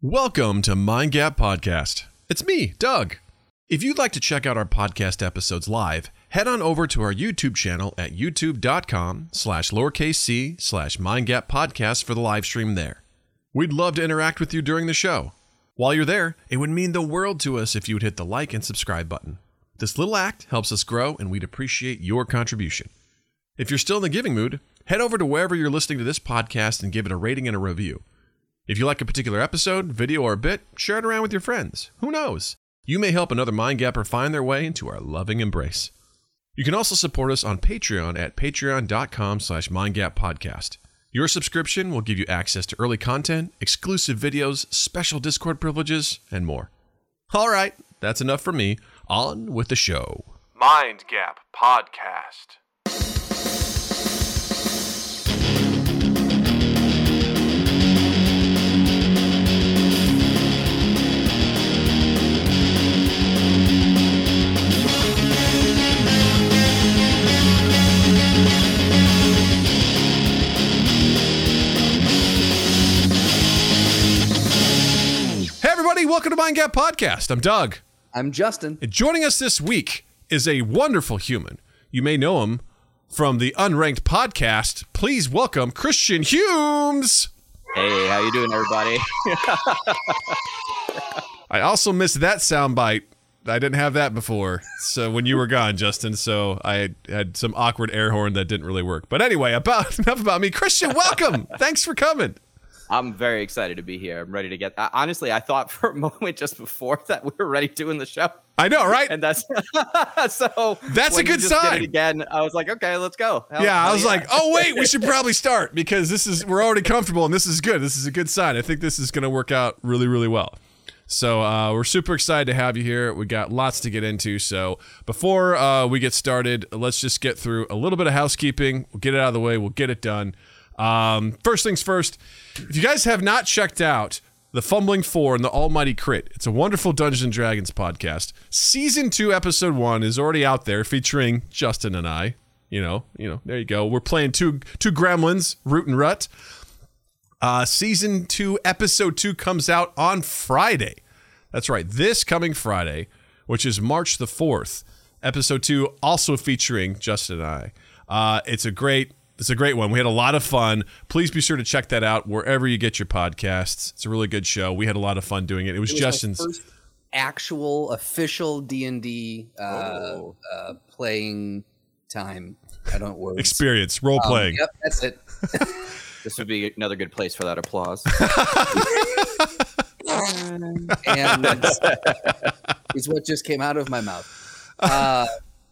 Welcome to Mind Gap Podcast. It's me, Doug. If you'd like to check out our podcast episodes live, head on over to our YouTube channel at youtube.com slash lowercase c slash mindgap podcast for the live stream there. We'd love to interact with you during the show. While you're there, it would mean the world to us if you would hit the like and subscribe button. This little act helps us grow, and we'd appreciate your contribution. If you're still in the giving mood, head over to wherever you're listening to this podcast and give it a rating and a review. If you like a particular episode, video, or bit, share it around with your friends. Who knows? You may help another Mind Gapper find their way into our loving embrace. You can also support us on Patreon at patreon.com slash mindgappodcast. Your subscription will give you access to early content, exclusive videos, special Discord privileges, and more. All right, that's enough for me. On with the show. Mind Gap Podcast. Everybody, welcome to Mind Gap Podcast. I'm Doug. I'm Justin. And joining us this week is a wonderful human. You may know him from the Unranked podcast. Please welcome Christian Humes. Hey, how you doing, everybody? I also missed that soundbite. I didn't have that before. So when you were gone, Justin, so I had some awkward air horn that didn't really work. But anyway, about enough about me. Christian, welcome. Thanks for coming. I'm very excited to be here. I'm ready to get. I, honestly, I thought for a moment just before that we were ready doing the show, I know, right? and that's so. That's a good just did it sign. Again, I was like, okay, let's go. Hell- yeah, I was like, oh wait, we should probably start because this is we're already comfortable and this is good. This is a good sign. I think this is going to work out really, really well. So uh, we're super excited to have you here. We got lots to get into. So before uh, we get started, let's just get through a little bit of housekeeping. We'll get it out of the way. We'll get it done. Um, first things first. If you guys have not checked out the Fumbling Four and the Almighty Crit, it's a wonderful Dungeons and Dragons podcast. Season two, episode one is already out there, featuring Justin and I. You know, you know, there you go. We're playing two two gremlins, Root and Rut. Uh, season two, episode two comes out on Friday. That's right, this coming Friday, which is March the 4th. Episode two, also featuring Justin and I. Uh, it's a great. It's a great one. We had a lot of fun. Please be sure to check that out wherever you get your podcasts. It's a really good show. We had a lot of fun doing it. It was, It was Justin's. first actual official D and D uh, uh, playing time. I don't words. experience role Um, playing. Yep, that's it. this would be another good place for that applause. and is what just came out of my mouth. Uh,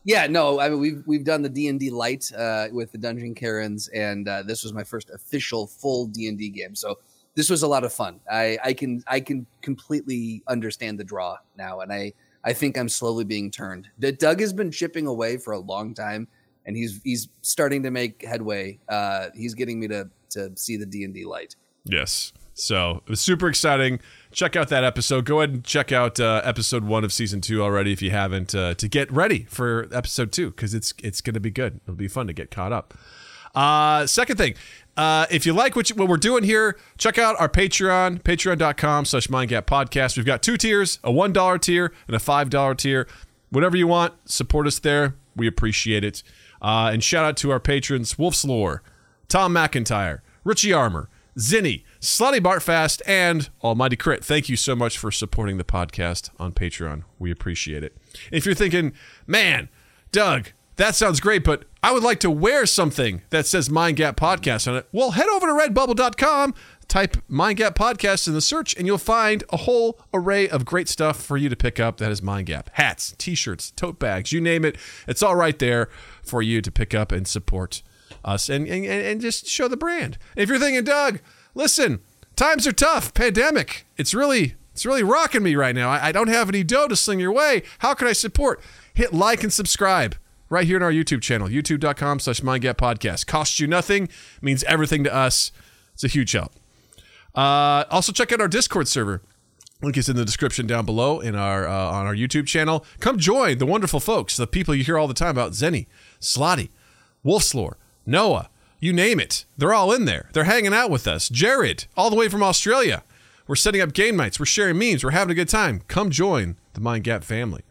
yeah, no, I mean we've we've done the D and D light uh, with the Dungeon Karens, and uh, this was my first official full D and D game. So this was a lot of fun. I, I can I can completely understand the draw now, and I I think I'm slowly being turned. Doug has been chipping away for a long time, and he's he's starting to make headway. Uh, he's getting me to to see the D and D light. Yes. So it was super exciting. Check out that episode. Go ahead and check out uh, episode one of season two already if you haven't uh, to get ready for episode two because it's it's going to be good. It'll be fun to get caught up. Uh, second thing, uh, if you like what, you, what we're doing here, check out our Patreon, patreon.com slash mindgap podcast. We've got two tiers, a $1 tier and a $5 tier. Whatever you want, support us there. We appreciate it. Uh, and shout out to our patrons, Wolf's Lore, Tom McIntyre, Richie Armor, Zinni, Slutty Bartfast, and Almighty Crit. Thank you so much for supporting the podcast on Patreon. We appreciate it. If you're thinking, man, Doug, that sounds great, but I would like to wear something that says Mind Gap Podcast on it. Well, head over to redbubble.com, type Mind Gap Podcast in the search, and you'll find a whole array of great stuff for you to pick up that is Mind Gap. Hats, t shirts, tote bags, you name it. It's all right there for you to pick up and support us and, and, and just show the brand. If you're thinking, Doug, listen, times are tough, pandemic. It's really it's really rocking me right now. I, I don't have any dough to sling your way. How can I support? Hit like and subscribe right here in our YouTube channel, youtube.com slash mindgappodcast. Costs you nothing, means everything to us. It's a huge help. Uh, also, check out our Discord server. Link is in the description down below in our uh, on our YouTube channel. Come join the wonderful folks, the people you hear all the time about Zenny, Slotty, Wolfslore, Noah, you name it. They're all in there. They're hanging out with us. Jared, all the way from Australia. We're setting up game nights. We're sharing memes. We're having a good time. Come join the Mind Gap family.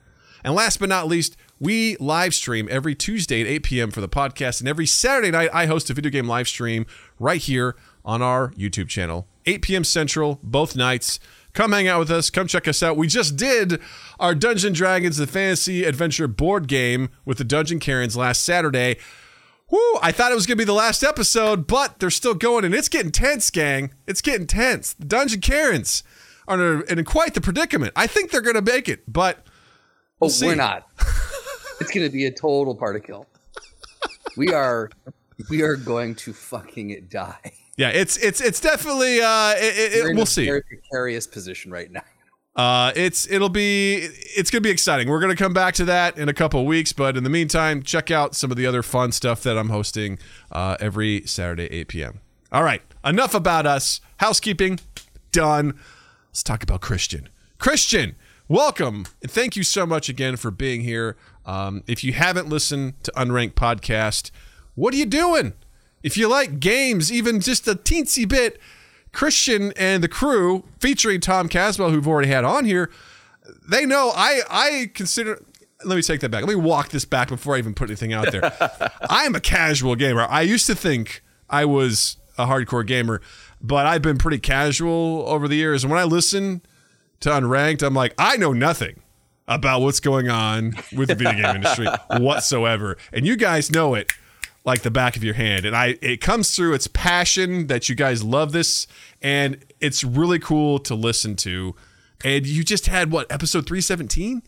And last but not least, we live stream every Tuesday at 8 p.m. for the podcast. And every Saturday night, I host a video game live stream right here on our YouTube channel, 8 p.m. Central, both nights. Come hang out with us. Come check us out. We just did our Dungeon Dragons, the fantasy adventure board game with the Dungeon Karens last Saturday. Whoo, I thought it was going to be the last episode, but they're still going, and it's getting tense, gang. It's getting tense. The Dungeon Karens are in quite the predicament. I think they're going to make it, but Oh, We'll see. we're not. it's going to be a total party kill. We are, we are going to fucking die. yeah, it's it's it's definitely uh, it, it- We're in we'll a see. Precarious position right now. Uh, it's it'll be it's gonna be exciting. We're gonna come back to that in a couple weeks, but in the meantime, check out some of the other fun stuff that I'm hosting uh, every Saturday 8 p.m. All right, enough about us. Housekeeping done. Let's talk about Christian. Christian, welcome and thank you so much again for being here. Um, if you haven't listened to Unranked Podcast, what are you doing? If you like games, even just a teensy bit, Christian and the crew, featuring Tom Caswell, who've already had on here, they know I I consider. Let me take that back. Let me walk this back before I even put anything out there. I'm a casual gamer. I used to think I was a hardcore gamer, but I've been pretty casual over the years. And when I listen to Unranked, I'm like, I know nothing about what's going on with the video game industry whatsoever. And you guys know it like the back of your hand. And I it comes through its passion that you guys love this and it's really cool to listen to. And you just had what, episode 317?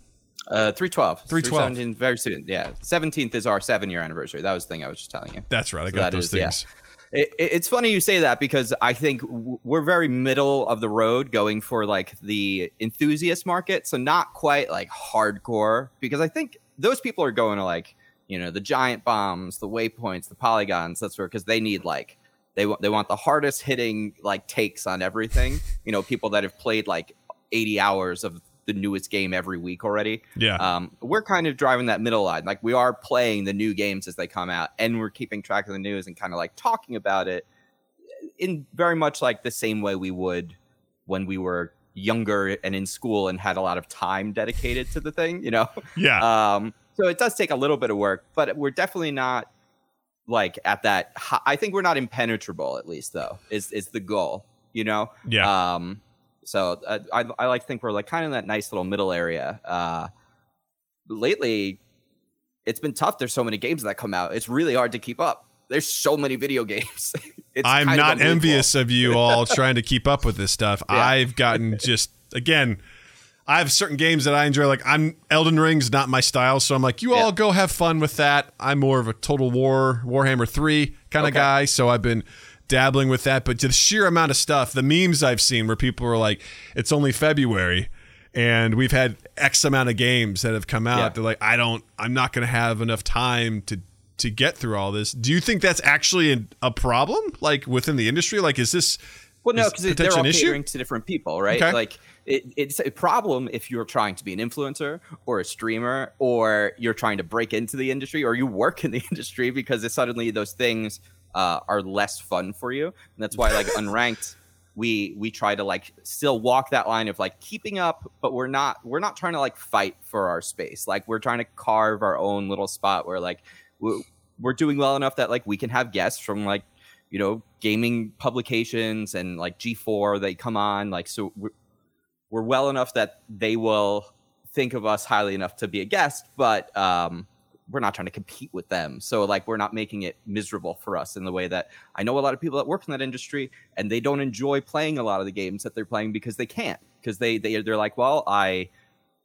Uh, 312. 312. 317 very soon. Yeah. 17th is our seven year anniversary. That was the thing I was just telling you. That's right. I So got those is- yeah. things. It, it- it's funny you say that because I think we're very middle of the road going for like the enthusiast market. So not quite like hardcore because I think those people are going to like, you know, the giant bombs, the waypoints, the polygons. That's where, because they need like, they want, they want the hardest hitting like takes on everything. You know, people that have played like 80 hours of the newest game every week already Yeah. um, we're kind of driving that middle line. Like we are playing the new games as they come out, and we're keeping track of the news and kind of like talking about it in very much like the same way we would when we were younger and in school and had a lot of time dedicated to the thing. You know, yeah. um, so it does take a little bit of work, but we're definitely not like at that. Hi- I think we're not impenetrable. At least though is is the goal. You know. yeah. Um, so uh, I, I like to think we're like kind of in that nice little middle area. Uh, lately, it's been tough. There's so many games that come out. It's really hard to keep up. There's so many video games. it's I'm kind of not envious of you all trying to keep up with this stuff. Yeah. I've gotten just again, I have certain games that I enjoy. Like I'm Elden Ring's not my style, so I'm like, you Yeah. all go have fun with that. I'm more of a Total War Warhammer Three kind of Okay. guy, so I've been dabbling with that. But to the sheer amount of stuff, the memes I've seen where people are like, it's only February. And we've had X amount of games that have come out. Yeah. They're like, I don't, I'm not going to have enough time to to get through all this. Do you think that's actually a, a problem, like within the industry? Like, is this Well, no, because they're all an issue? catering to different people, right? Okay. Like it, it's a problem if you're trying to be an influencer or a streamer, or you're trying to break into the industry, or you work in the industry, because suddenly those things uh, are less fun for you. And that's why, like unranked, we we try to like still walk that line of like keeping up, but we're not we're not trying to like fight for our space. Like we're trying to carve our own little spot where like we're, we're doing well enough that like we can have guests from like you know gaming publications and like G4 they come on like so we're, we're well enough that they will think of us highly enough to be a guest but um we're not trying to compete with them. So like we're not making it miserable for us in the way that I know a lot of people that work in that industry and they don't enjoy playing a lot of the games that they're playing because they can't because they they they're like well I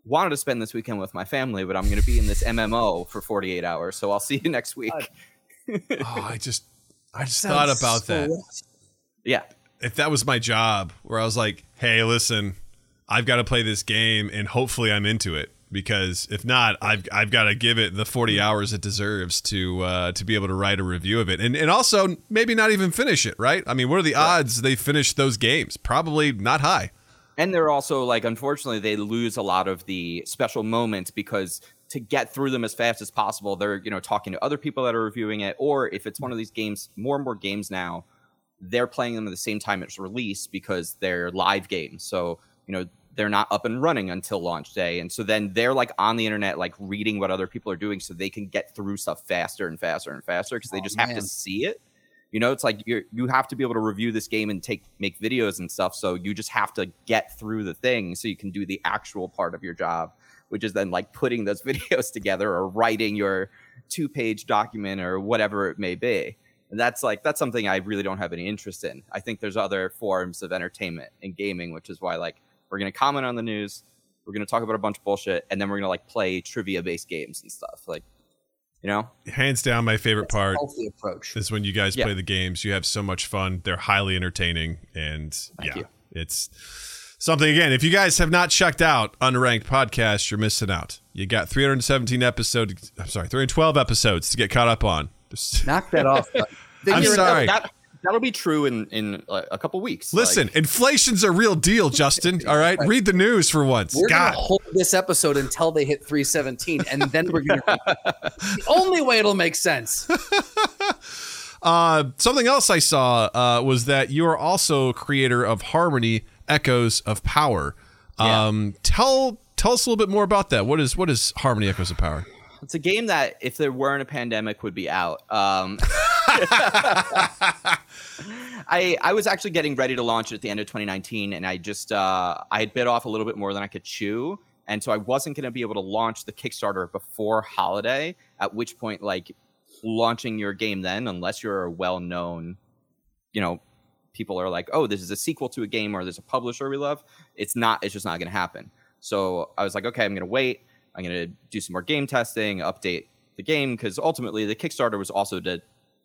wanted to spend this weekend with my family but I'm going to be in this MMO for 48 hours so I'll see you next week. Oh, I just, I just thought about that. yeah. If that was my job, where I was like, hey, listen, I've got to play this game, and hopefully I'm into it. Because if not, I've I've got to give it the forty hours it deserves to uh, to be able to write a review of it, and and also maybe not even finish it. Right? I mean, what are the odds they finish those games? Probably not high. and they're also like unfortunately they lose a lot of the special moments because to get through them as fast as possible they're you know talking to other people that are reviewing it or if it's one of these games more and more games now they're playing them at the same time it's released because they're live games. So, you know, they're not up and running until launch day. And so then they're like on the internet, like reading what other people are doing so they can get through stuff faster and faster and faster because they Oh, just have to see it. You know, it's like you you have to be able to review this game and take make videos and stuff. So you just have to get through the thing so you can do the actual part of your job, which is then like putting those videos together or writing your two page document or whatever it may be. And that's like that's something I really don't have any interest in. I think there's other forms of entertainment and gaming, which is why like we're gonna comment on the news, we're gonna talk about a bunch of bullshit, and then we're gonna like play trivia based games and stuff. Like, you know, Hands down, my favorite That's part approach. is when you guys Yeah. play the games. You have so much fun. They're highly entertaining, and Thank yeah, you. it's something. Again, if you guys have not checked out Unranked Podcast, you're missing out. You got 317 episodes. I'm sorry, 312 episodes to get caught up on. Just- Knock that off. I'm sorry. That, that'll be true in in uh, a couple weeks. Listen, Like, inflation's a real deal, Justin. All right, read the news for once. We're God, gonna hold this episode until they hit 317, and then we're gonna. the only way it'll make sense. Uh, something else I saw uh, was that you are also creator of Harmony Echoes of Power. Yeah. Um, tell tell us a little bit more about that. What is what is Harmony Echoes of Power? it's a game that if there weren't a pandemic would be out. Um, I I was actually getting ready to launch it at the end of 2019, and I just uh, I had bit off a little bit more than I could chew, and so I wasn't going to be able to launch the Kickstarter before holiday. At which point, like launching your game then, unless you're a well-known, you know, people are like, oh, this is a sequel to a game or there's a publisher we love. It's not. It's just not going to happen. So I was like, okay, I'm going to wait. I'm going to do some more game testing, update the game because ultimately the Kickstarter was also to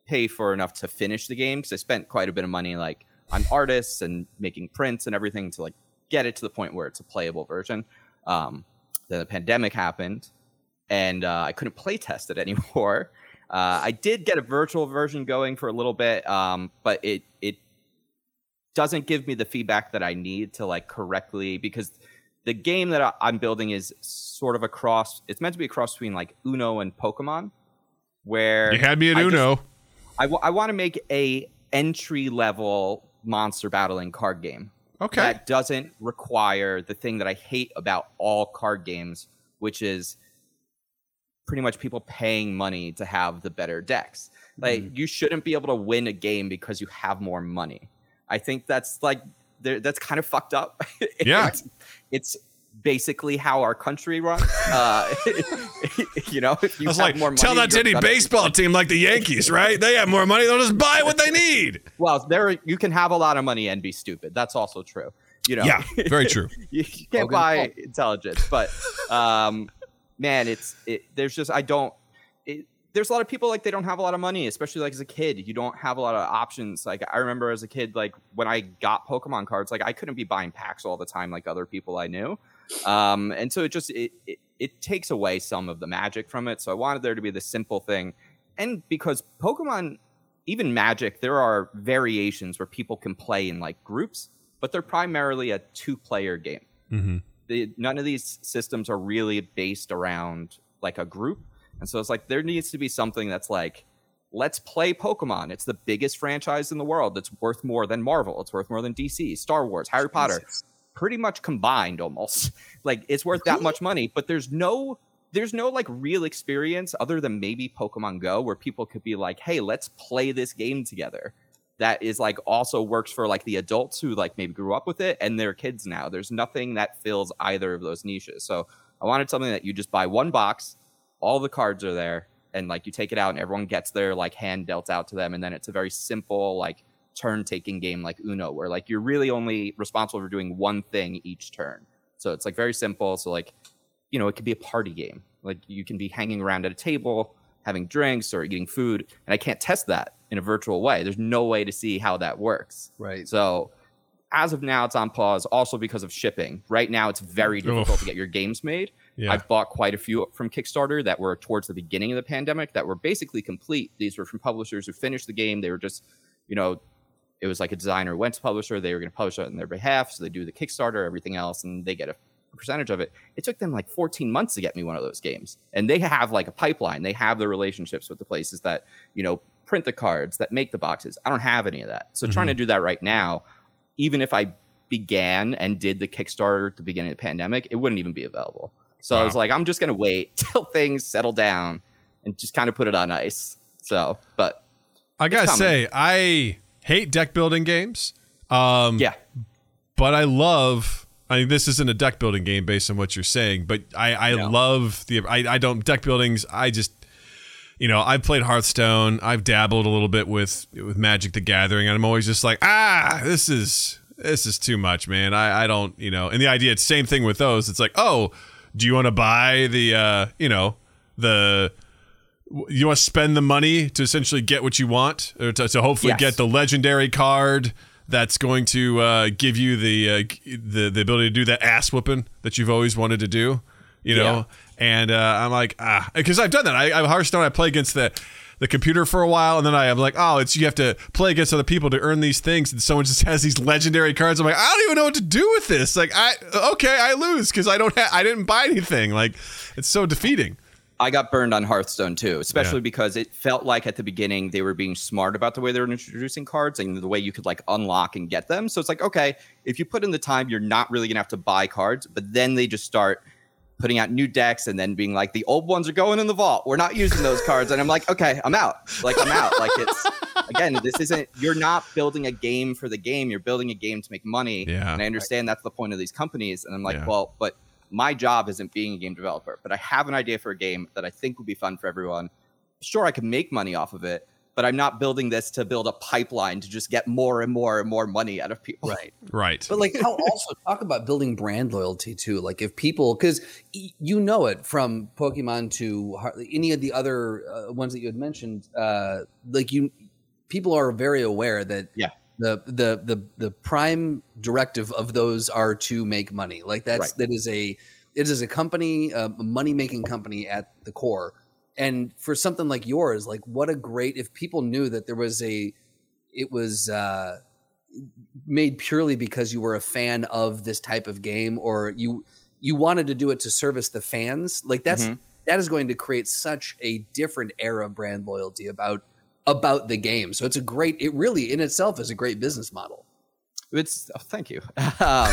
pay for enough to finish the game because I spent quite a bit of money like on artists and making prints and everything to like get it to the point where it's a playable version. Um, then the pandemic happened and uh, I couldn't play test it anymore. Uh, I did get a virtual version going for a little bit, um, but it it doesn't give me the feedback that I need to like correctly because the game that I'm building is sort of a cross. It's meant to be a cross between like Uno and Pokemon, where You had me at I just- Uno. I want to make a entry level monster battling card game okay. that doesn't require the thing that I hate about all card games, which is pretty much people paying money to have the better decks. Like mm-hmm. you shouldn't be able to win a game because you have more money. I think that's like that's kind of fucked up. Yeah. it's, it's basically how our country runs. Uh, you know, if you I was have like, more money, tell that to any baseball team like the Yankees, right? They have more money; they'll just buy what they need. Well, there you can have a lot of money and be stupid. That's also true. You know, Yeah, very true. you, you can't Hogan buy intelligence, but um, man, it's it, there's just I don't. It, there's a lot of people like they don't have a lot of money, especially like as a kid. You don't have a lot of options. Like I remember as a kid, like when I got Pokemon cards, like I couldn't be buying packs all the time like other people I knew, um, and so it just it, it it takes away some of the magic from it. So I wanted there to be the simple thing, and because Pokemon, even Magic, there are variations where people can play in like groups, but they're primarily a two-player game hmm the, none of these systems are really based around like a group. And so it's like there needs to be something that's like, let's play Pokemon. It's the biggest franchise in the world. It's worth more than Marvel. It's worth more than DC, Star Wars, Harry Potter, pretty much combined almost. Like it's worth that much money, but there's no there's no like real experience other than maybe Pokemon Go where people could be like, "Hey, let's play this game together." That is like also works for like the adults who like maybe grew up with it and they're kids now. There's nothing that fills either of those niches. So I wanted something that you just buy one box, all the cards are there, and like you take it out and everyone gets their like hand dealt out to them, and then it's a very simple like turn taking game like Uno, where like you're really only responsible for doing one thing each turn. So it's like very simple. So like, you know, it could be a party game. Like you can be hanging around at a table, having drinks or eating food, and I can't test that in a virtual way. There's no way to see how that works. Right. So as of now, it's on pause. Also because of shipping. Right now, it's very difficult Oof. to get your games made. Yeah. I've bought quite a few from Kickstarter that were towards the beginning of the pandemic that were basically complete. These were from publishers who finished the game. They were just, you know, it was like a designer went to publisher. They were going to publish it on their behalf, so they do the Kickstarter, everything else, and they get a percentage of it. It took them like 14 months to get me one of those games, and they have like a pipeline. They have the relationships with the places that you know print the cards, that make the boxes. I don't have any of that. So trying to Mm-hmm. do that right now, even if I began and did the Kickstarter at the beginning of the pandemic, it wouldn't even be available. So I was like, I'm just gonna wait till things settle down and just kind of put it on ice. So, but I gotta say, I hate deck building games. Um, yeah, but I love. I mean, this isn't a deck building game based on what you're saying, but I, I No. love the. I, I don't deck buildings. I just, you know, I've played Hearthstone. I've dabbled a little bit with with Magic the Gathering, and I'm always just like, ah, this is this is too much, man. I, I don't, you know. And the idea, it's same thing with those. It's like, oh, do you want to buy the, uh, you know, the you want to spend the money to essentially get what you want, or to, to hopefully Yes. get the legendary card that's going to uh, give you the, uh, the the ability to do that ass whooping that you've always wanted to do. You know, Yeah. and uh, I'm like, ah, because I've done that. I, I Hearthstone. I play against the the computer for a while, and then I am like, oh, it's you have to play against other people to earn these things, and someone just has these legendary cards. I'm like, I don't even know what to do with this. Like, I okay, I lose because I don't have, I didn't buy anything. Like, it's so defeating. I got burned on Hearthstone too, especially Yeah. because it felt like at the beginning they were being smart about the way they were introducing cards and the way you could like unlock and get them. So it's like, okay, if you put in the time, you're not really gonna have to buy cards, but then they just start putting out new decks and then being like, the old ones are going in the vault. We're not using those cards. And I'm like, okay, I'm out. Like I'm out. Like it's again, this isn't you're not building a game for the game. You're building a game to make money. Yeah. And I understand that's the point of these companies. And I'm like, Yeah. well, but my job isn't being a game developer, but I have an idea for a game that I think would be fun for everyone. Sure, I can make money off of it, but I'm not building this to build a pipeline to just get more and more and more money out of people. Right. Right. But like how also talk about building brand loyalty too. Like if people, because you know it from Pokemon to any of the other uh, ones that you had mentioned, uh, like you, people are very aware that Yeah. The the the the prime directive of those are to make money. Like that's Right. that is a it is a company, a money making company at the core. And for something like yours, like what a great if people knew that there was a it was uh made purely because you were a fan of this type of game or you you wanted to do it to service the fans like that's Mhm. that is going to create such a different era of brand loyalty about about the game so it's a great it really in itself is a great business model It's oh, thank you. Um,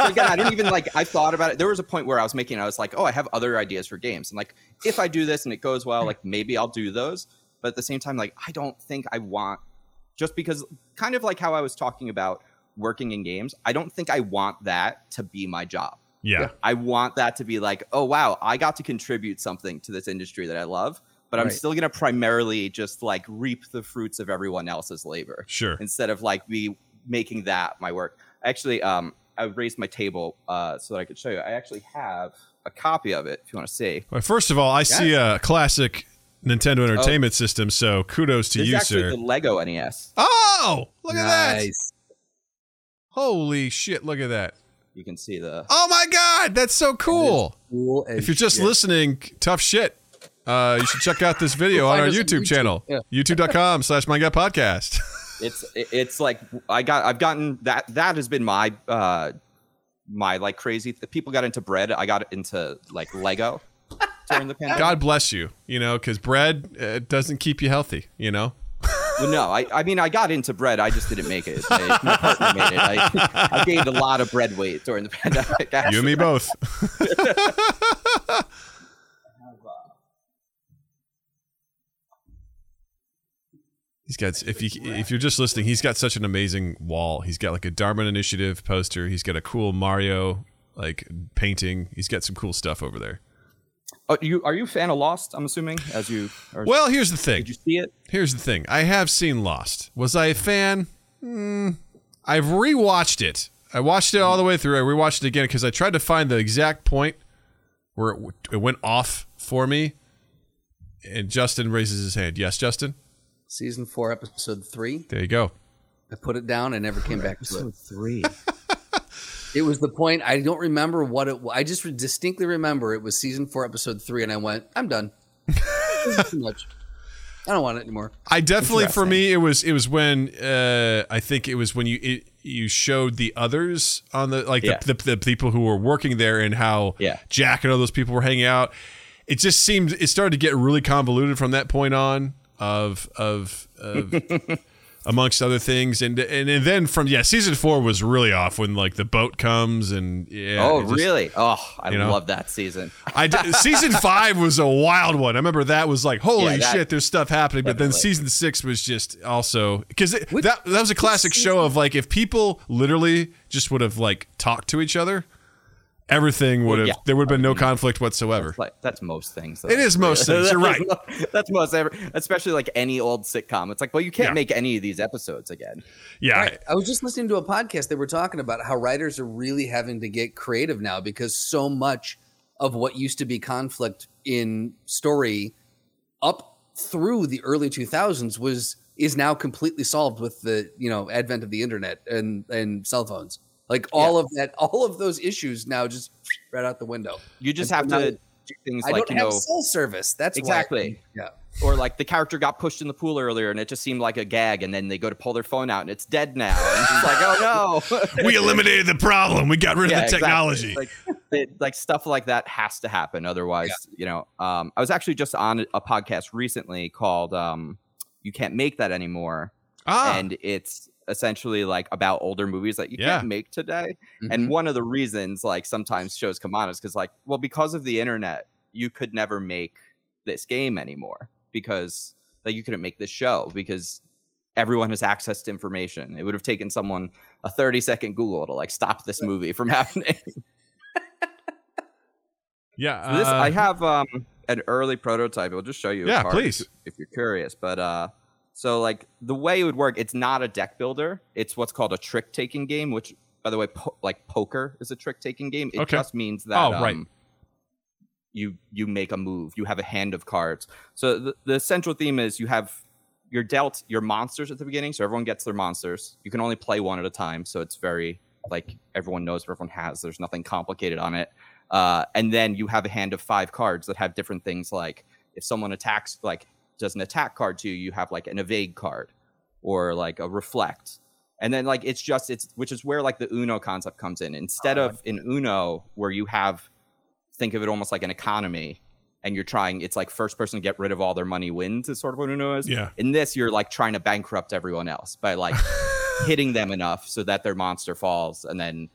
again, I didn't even like. I thought about it. There was a point where I was making. I was like, oh, I have other ideas for games, and like, if I do this and it goes well, like maybe I'll do those. But at the same time, like, I don't think I want just because kind of like how I was talking about working in games. I don't think I want that to be my job. yeah. I want that to be like, oh wow, I got to contribute something to this industry that I love. But I'm Right. still gonna primarily just like reap the fruits of everyone else's labor Sure. instead of like me making that my work. Actually, um, I raised my table uh, so that I could show you. I actually have a copy of it if you want to see. Well, first of all, I see a classic Nintendo Entertainment System, so kudos to This is you, actually sir. the Lego NES. oh, look at that! nice Holy shit! Look at that! You can see the. Oh my god, that's so cool! cool If you're just shit. listening, tough shit. Uh, you should check out this video on our us on YouTube, YouTube. channel, Yeah. youtube.com slash my gut podcast. It's it's like I got I've gotten that that has been my uh my like crazy. People got into bread. I got into like Lego during the pandemic. God bless you, you know, because bread uh, doesn't keep you healthy, you know? Well, no, I, I mean, I got into bread. I just didn't make it. I, my partner made it. I, I gained a lot of bread weight during the pandemic. You and me both. He's got if you if you're just listening, he's got such an amazing wall. He's got like a Dharma Initiative poster. He's got a cool Mario like painting. He's got some cool stuff over there. Oh, you are you a fan of Lost? I'm assuming as you. Or, Well, here's the thing. did you see it? Here's the thing. I have seen Lost. Was I a fan? Hmm. I've rewatched it. I watched it all the way through. I rewatched it again because I tried to find the exact point where it, it went off for me. And Justin raises his hand. Yes, Justin. Season four episode three There you go. i put it down and never came back to it three. It was the point. I don't remember what it. was. I just distinctly remember it was season four, episode three, and I went, "I'm done. Too much. I don't want it anymore." I definitely for me it was it was when uh I think it was when you it, you showed the others on the like Yeah. the, the the people who were working there and how Yeah. Jack and all those people were hanging out. It just seemed it started to get really convoluted from that point on. Of of, of amongst other things, and, and and then from yeah, season four was really off when like the boat comes and yeah. oh, just- really? Oh, I you know? love that season. I did, season five was a wild one. I remember that was like holy Yeah, that- shit, there's stuff happening. But then season six was just also because that that was a classic show of like if people literally just would have like talked to each other, everything would have yeah. there would have been no conflict whatsoever. Like that's most things. Though. It is most things, you're right. that's most ever, especially like any old sitcom. It's like, well, you can't Yeah. make any of these episodes again. Yeah, Right. I was just listening to a podcast. They were talking about how writers are really having to get creative now because so much of what used to be conflict in story up through the early 2000s was is now completely solved with the you know advent of the internet and and cell phones. Like all of that, all of those issues now just right out the window. You just And have to now- do things I like don't you have know, cell service. That's why- Exactly. yeah. or like the character got pushed in the pool earlier, and it just seemed like a gag, and then they go to pull their phone out, and it's dead now. And it's like, oh no. we eliminated the problem. We got rid of Yeah, the exactly. technology. Like, it, like stuff like that has to happen. Otherwise, you know, um, I was actually just on a podcast recently called um, "You Can't Make That Anymore," ah, and it's essentially like about older movies that you Yeah. can't make today. Mhm. And one of the reasons like sometimes shows come on is because like, well, because of the internet, you could never make this game anymore because like you couldn't make this show because everyone has access to information. It would have taken someone a 30 second Google to like stop this movie from happening. yeah. So this uh, I have um an early prototype. I'll just show you. Yeah, please. If, if you're curious, but uh, so like the way it would work, it's not a deck builder. It's what's called a trick taking game. Which, by the way, po- like poker is a trick taking game. It Okay. just means that Oh, right. um, you you make a move. You have a hand of cards. So the, the central theme is you have you're dealt your monsters at the beginning. So everyone gets their monsters. You can only play one at a time. So it's very like everyone knows what everyone has. There's nothing complicated on it. Uh, and then you have a hand of five cards that have different things like if someone attacks like does an attack card to you you have like an evade card or like a reflect. And then like it's just it's which is where like the uno concept comes in. Instead ah, of in uno where you have think of it almost like an economy and you're trying it's like first person to get rid of all their money wins is sort of what uno is. Yeah. in this you're like trying to bankrupt everyone else by like hitting them enough so that their monster falls and then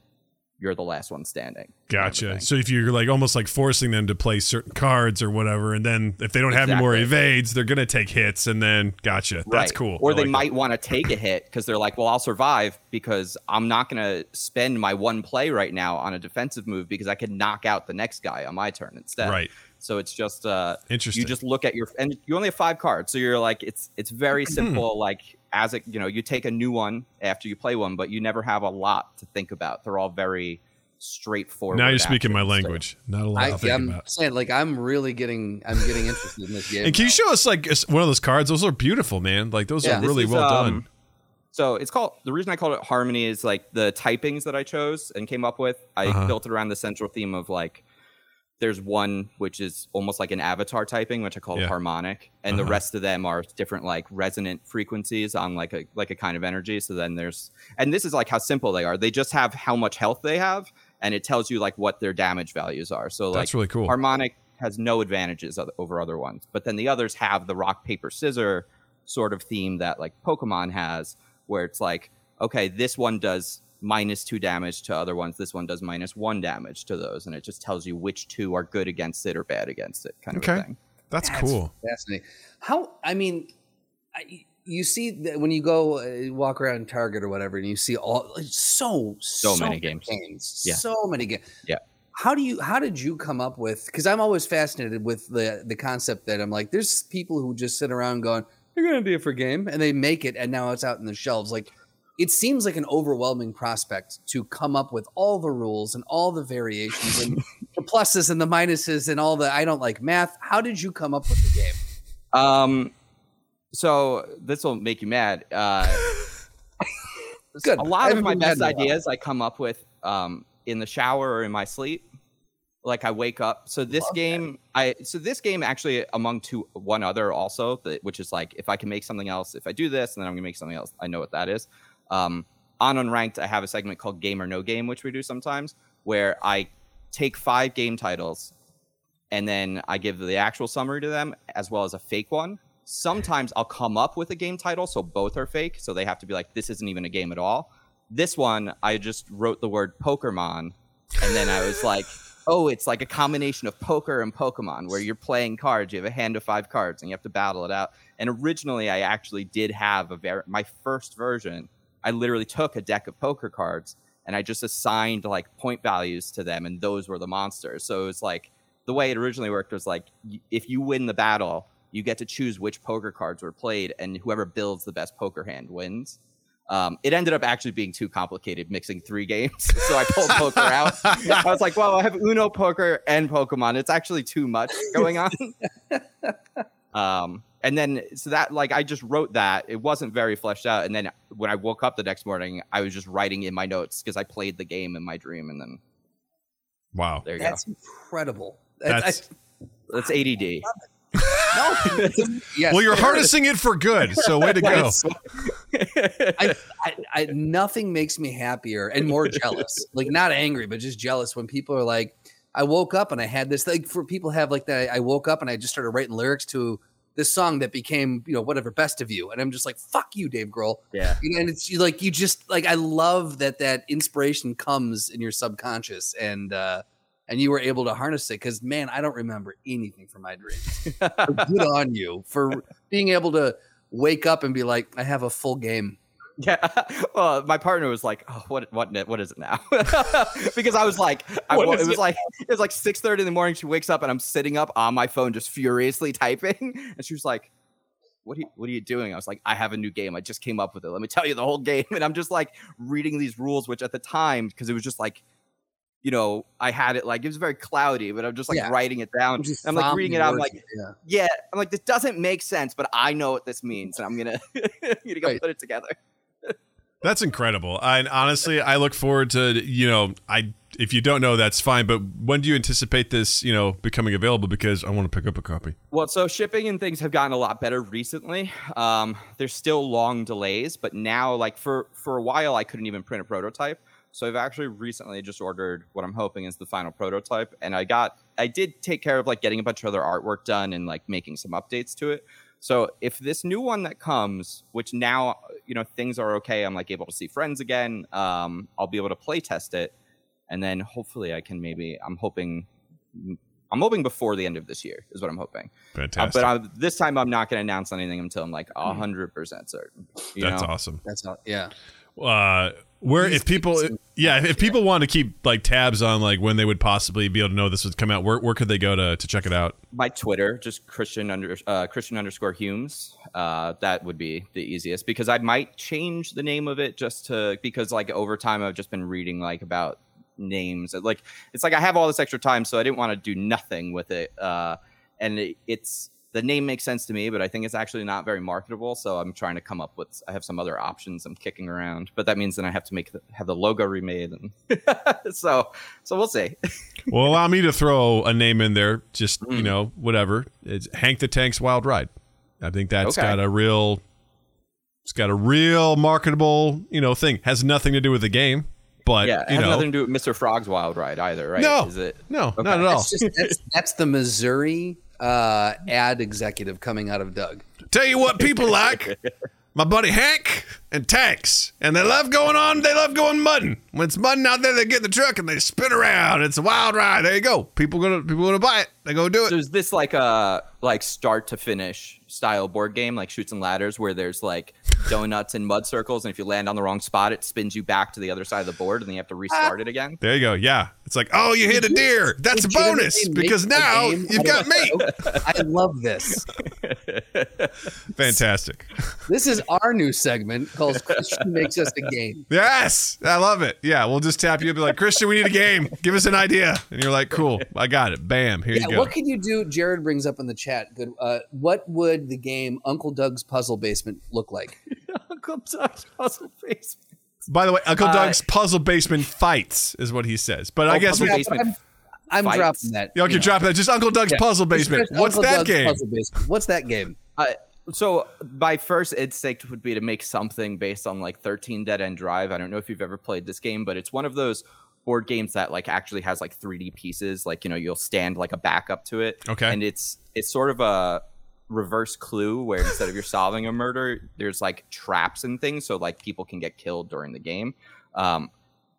you're the last one standing Gotcha. So if you're like almost like forcing them to play certain cards or whatever, and then if they don't have any more evades, they're gonna take hits, and then gotcha. That's cool. Or I they like might want to take a hit because they're like, well, I'll survive because I'm not going to spend my one play right now on a defensive move because I can knock out the next guy on my turn instead. Right. So it's just uh, Interesting. you just look at your and you only have five cards, so you're like it's it's very simple. like as a you know, you take a new one after you play one, but you never have a lot to think about. They're all very straightforward. now you're speaking my actions. So- language. Not a lot I, to think I'm about. saying like I'm really getting I'm getting interested in this game. And can you show us like one of those cards? Those are beautiful, man. Like those Yeah. are really is, well done. um, So it's called the reason I called it Harmony is like the typings that I chose and came up with. I Uh-huh. built it around the central theme of like there's one which is almost like an avatar typing, which I call Yeah. harmonic, and the Uh-huh. rest of them are different like resonant frequencies on like a like a kind of energy. So then there's and this is like how simple they are. They just have how much health they have, and it tells you like what their damage values are. So like That's really cool. Harmonic has no advantages over other ones, but then the others have the rock paper scissor sort of theme that like Pokemon has, where it's like, okay, this one does minus two damage to other ones, this one does minus one damage to those, and it just tells you which two are good against it or bad against it, kind of Okay. a thing. That's That's cool. Fascinating. How I mean, I, you see that when you go uh, walk around Target or whatever, and you see all like, so So many games. Yeah. so many games. Yeah. How do you? How did you come up with? Because I'm always fascinated with the the concept that I'm like, there's people who just sit around going, "They're going to be a for game," and they make it, and now it's out in the shelves. Like, it seems like an overwhelming prospect to come up with all the rules and all the variations and the pluses and the minuses and all the. I don't like math. How did you come up with the game? Um, so this will make you mad. Uh, Good. A lot of my best in a while. ideas I come up with um, in the shower or in my sleep. Like I wake up. So this Love that. game, I so this game actually among two one other also, that, which is like if I can make something else, if I do this, and then I'm gonna make something else. I know what that is. Um, on Unranked, I have a segment called Game or No Game, which we do sometimes, where I take five game titles and then I give the actual summary to them as well as a fake one. sometimes I'll come up with a game title, so both are fake. So they have to be like, this isn't even a game at all. This one, I just wrote the word Pokemon, and then I was like, oh, it's like a combination of poker and Pokemon, where you're playing cards. You have a hand of five cards, and you have to battle it out. And originally, I actually did have a very my first version. I literally took a deck of poker cards and I just assigned like point values to them, and those were the monsters. So it was like the way it originally worked was like if you win the battle, you get to choose which poker cards were played, and whoever builds the best poker hand wins. Um, it ended up actually being too complicated mixing three games, so I pulled poker out. I was like, "Well, I have Uno, poker, and Pokemon. It's actually too much going on." um, and then so that like I just wrote that. It wasn't very fleshed out, and then when I woke up the next morning, I was just writing in my notes because I played the game in my dream, and then Wow. there you That's go. incredible. That's, That's That's ADD. no, yes. well, you're harnessing it for good. So way to go. I, I, I, nothing makes me happier and more jealous. like not angry, but just jealous when people are like, I woke up and I had this. Like for people have like that. I woke up and I just started writing lyrics to this song that became you know whatever best of you, and I'm just like, fuck you, Dave Grohl. yeah. You know, and it's you like you just like I love that that inspiration comes in your subconscious and uh and you were able to harness it because man, I don't remember anything from my dreams. Good on you for being able to wake up and be like, I have a full game. Yeah. Well, my partner was like, oh, "What? What? What is it now?" because I was like, I, it was it? like it was like six thirty in the morning. She wakes up and I'm sitting up on my phone, just furiously typing, and she was like. What are, you, what are you doing? I was like, I have a new game. I just came up with it. Let me tell you the whole game. And I'm just like reading these rules, which at the time, because it was just like, you know, I had it like it was very cloudy, but I'm just like Yeah. writing it down. I'm like reading it out. I'm like, yeah. yeah, I'm like, this doesn't make sense, but I know what this means, and I'm gonna, I'm gonna go put it together. That's incredible. And honestly, I look forward to you know, I if you don't know, that's fine. But when do you anticipate this, you know, becoming available? Because I want to pick up a copy. Well, so shipping and things have gotten a lot better recently. Um, there's still long delays, but now, like for for a while, I couldn't even print a prototype. So I've actually recently just ordered what I'm hoping is the final prototype, and I got I did take care of like getting a bunch of other artwork done and like making some updates to it. So if this new one that comes, which now you know things are okay, I'm like able to see friends again. Um, I'll be able to play test it, and then hopefully I can maybe I'm hoping I'm hoping before the end of this year is what I'm hoping. Uh, Fantastic. but I, this time I'm not going to announce anything until I'm like hundred percent certain. You that's know? awesome. That's all. Yeah. Uh, where if people, yeah, if people want to keep like tabs on like when they would possibly be able to know this would come out, where where could they go to to check it out? My Twitter, just Christian under uh, Christian underscore Humes. Uh, that would be the easiest because I might change the name of it just to because like over time I've just been reading like about names like it's like I have all this extra time so I didn't want to do nothing with it. Uh, and it, it's the name makes sense to me, but I think it's actually not very marketable. So I'm trying to come up with. I have some other options I'm kicking around, but that means then I have to make the, have the logo remade, and so so we'll see. well, allow me to throw a name in there. Just you Mm. know, whatever. It's Hank the Tank's Wild Ride. I think that's Okay. got a real. It's got a real marketable, you know, thing. Has nothing to do with the game, but yeah, it you has know, nothing to do with Mr. Frog's Wild Ride either, right? no, Is it? no, Okay. not at all. That's just that's that's the Missouri uh, ad executive coming out of Doug. Tell you what people like. My buddy Hank and Tanks. And they love going on, they love going mudding. When it's mudding out there, they get in the truck and they spin around. It's a wild ride. There you go. People gonna people gonna buy it. They go do it. So is this like a like start to finish style board game, like Chutes and Ladders, where there's like donuts and mud circles, and if you land on the wrong spot, it spins you back to the other side of the board, and then you have to restart it again? There you go. Yeah. It's like, oh, you hit a deer. That's a bonus because now you've got of me. a- I love this. Fantastic. This is our new segment called Christian Makes Us a Game. Yes. I love it. Yeah. We'll just tap you and be like, Christian, we need a game. Give us an idea. And you're like, cool. I got it. Bam. Here Yeah, you go. what could you do? Jared brings up in the chat. Good. Uh, what would the game Uncle Doug's Puzzle Basement look like? Uncle Doug's puzzle face. By the way, Uncle Uh, Doug's puzzle basement fights is what he says. But I Oh, guess puzzle we, basement I'm, I'm dropping that. Yeah, okay, you know. drop that. Just Uncle Doug's Yeah. Puzzle Just Basement. Uncle What's that Doug's game? Puzzle Basement. What's that game? Uh, so my first instinct would be to make something based on like 13 Dead End Drive. I don't know if you've ever played this game, but it's one of those board games that like actually has like 3D pieces. Like you know, you'll stand like a backup to it. Okay. And it's it's sort of a reverse clue where instead of you're solving a murder, there's like traps and things, so like people can get killed during the game. Um,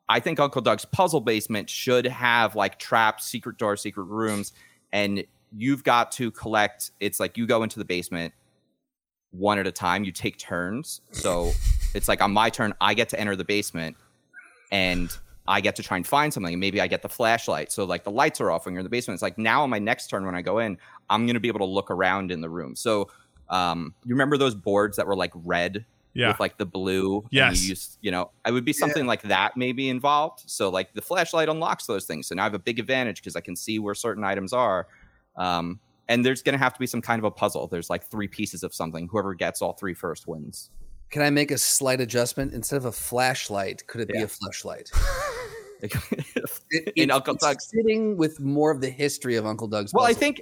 I think Uncle Doug's puzzle basement should have like traps, secret doors, secret rooms, and you've got to collect. It's like you go into the basement one at a time. You take turns, so it's like on my turn, I get to enter the basement, and I get to try and find something. Maybe I get the flashlight. So like the lights are off when you're in the basement. It's like now on my next turn when I go in, I'm gonna be able to look around in the room. So um, you remember those boards that were like red Yeah. with like the blue? and Yes. You use, you know, it would be something like that maybe involved. So like the flashlight unlocks those things. So now I have a big advantage because I can see where certain items are. Um, and there's gonna have to be some kind of a puzzle. There's like three pieces of something. Whoever gets all three first wins. Can I make a slight adjustment? Instead of a flashlight, could it be a flashlight? It- It, In it's- Uncle it's Doug's- fitting with more of the history of Uncle Doug's. Well, I think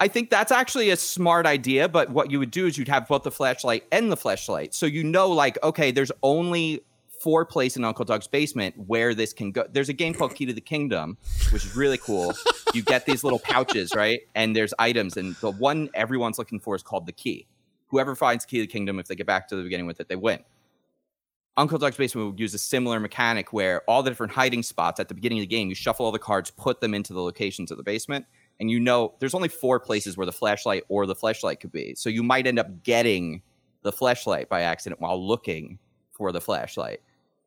I think that's actually a smart idea, but what you would do is you'd have both the flashlight and the flashlight. So you know like okay, there's only four places in Uncle Doug's basement where this can go. There's a game called Key to the Kingdom, which is really cool. you get these little pouches, right? And there's items and the one everyone's looking for is called the key. Whoever finds Key to the Kingdom if they get back to the beginning with it, they win. Uncle Doug's Basement would use a similar mechanic where all the different hiding spots at the beginning of the game, you shuffle all the cards, put them into the locations of the basement, and you know there's only four places where the flashlight or the flashlight could be. So you might end up getting the flashlight by accident while looking for the flashlight.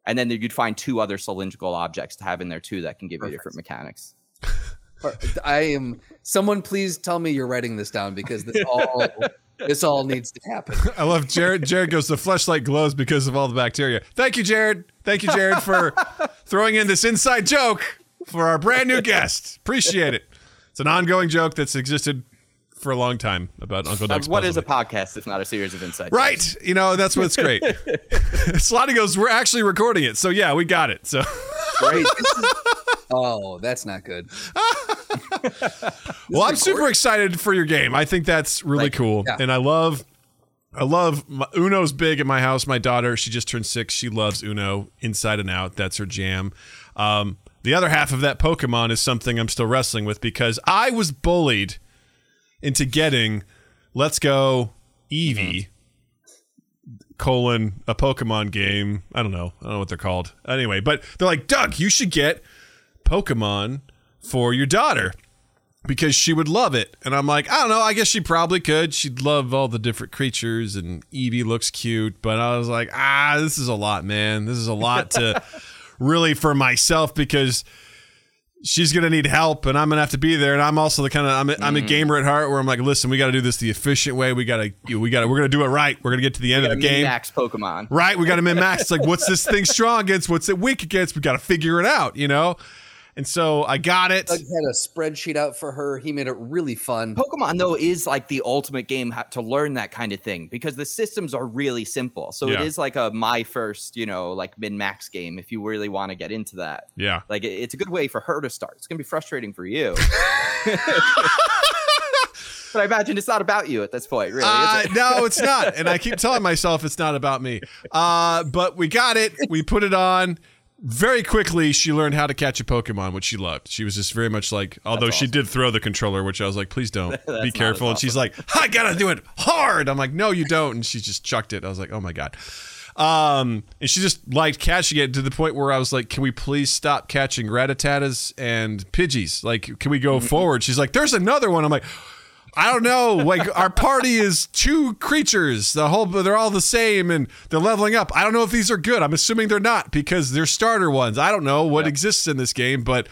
And then you'd find two other cylindrical objects to have in there too that can give you different mechanics. I am. Someone, please tell me you're writing this down because this all this all needs to happen. I love Jared. Jared goes, the flashlight glows because of all the bacteria. Thank you, Jared. Thank you, Jared, for throwing in this inside joke for our brand new guest. Appreciate it. It's an ongoing joke that's existed for a long time about Uncle Uh, Doug's. what Puzzle is a podcast if not a series of insights? Right. You know, that's what's great. Slotty goes, we're actually recording it. So, yeah, we got it. So, Great. Is- oh, that's not good. well, I'm super excited for your game. I think that's really Thank you. cool. Yeah. And I love. I love my, Uno's big at my house. My daughter, she just turned six. She loves Uno inside and out. That's her jam. Um, the other half of that Pokemon is something I'm still wrestling with because I was bullied into getting Let's Go Eevee colon a Pokemon game. I don't know. I don't know what they're called. Anyway, but they're like, Doug, you should get Pokemon for your daughter because she would love it. And I'm like, I don't know. I guess she probably could. She'd love all the different creatures, and Eevee looks cute. But I was like, ah, this is a lot, man. This is a lot to really for myself because she's gonna need help, and I'm gonna have to be there. And I'm also the kind of I'm a, I'm a gamer at heart where I'm like, listen, we got to do this the efficient way. We gotta we gotta we're gonna do it right. We're gonna get to the end of the game. Max Pokemon. Right, we got to min max. It's like, what's this thing strong against? What's it weak against? We got to figure it out, you know. And so I got it. Doug had a spreadsheet out for her. He made it really fun. Pokemon though is like the ultimate game to learn that kind of thing because the systems are really simple. So it Yeah. is like a my first, you know, like min max game if you really want to get into that. Yeah, Like it's a good way for her to start. It's gonna be frustrating for you. but I imagine it's not about you at this point, really. Uh, is it? no, it's not. And I keep telling myself it's not about me. Uh, but we got it. We put it on. Very quickly, she learned how to catch a Pokemon, which she loved. She was just very much like, although she did throw the controller, which I was like, please don't be careful. And she's like, I gotta do it hard. I'm like, no, you don't. And she just chucked it. I was like, oh my god. Um, and she just liked catching it to the point where I was like, can we please stop catching Ratatatas and Pidgeys? Like, can we go forward? She's like, there's another one. I'm like, I don't know. Like our party is two creatures. The whole they're all the same and they're leveling up. I don't know if these are good. I'm assuming they're not because they're starter ones. I don't know what exists in this game, but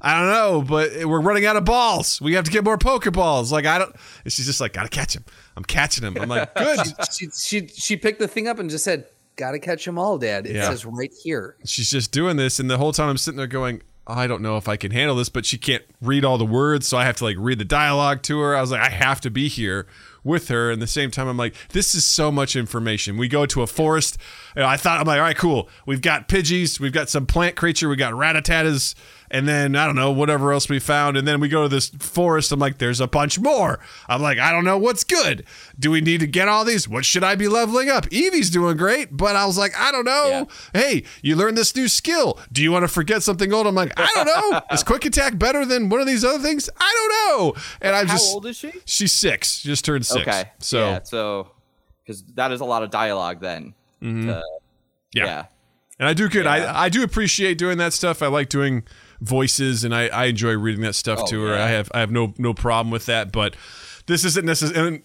I don't know. But we're running out of balls. We have to get more Pokeballs. Like I don't. And she's just like, gotta catch him. I'm catching him. I'm like, good. She she she picked the thing up and just said, "Gotta catch them all, Dad." It Yeah. says right here. she's just doing this and the whole time i'm sitting there going i don't know if i can handle this but she can't read all the words so i have to like read the dialogue to her. I was like i have to be here with her. And the same time i'm like this is so much information. We go to a forest i thought i'm like all right cool. We've got pidgeys we've got some plant creature we got ratatatas and then I don't know whatever else we found, and then we go to this forest. I'm like, there's a bunch more. I'm like, I don't know what's good. Do we need to get all these? What should I be leveling up? Eevee's doing great, but I was like, I don't know. Hey, you learned this new skill. Do you want to forget something old? I'm like, I don't know. Is quick attack better than one of these other things? I don't know. And I'm How just old is she? She's six. She just turned six. Okay. So yeah, so because that is a lot of dialogue then. Mm-hmm. to- Yeah. yeah. And I do good. Yeah. I I do appreciate doing that stuff. I like doing voices, and I, I enjoy reading that stuff Oh, to her. yeah. I have I have no no problem with that. But this isn't necessarily.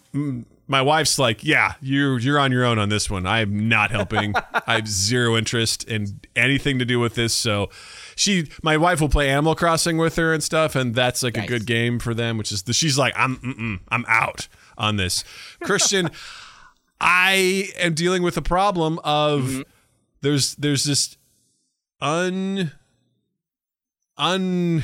My wife's like, yeah, you're you're on your own on this one. I'm not helping. I have zero interest in anything to do with this. So, she, my wife will play Animal Crossing with her and stuff, and that's like a good game for them. Which is the, she's like, I'm mm-mm, I'm out on this. Christian, I am dealing with a problem of Mm-hmm. there's there's this un un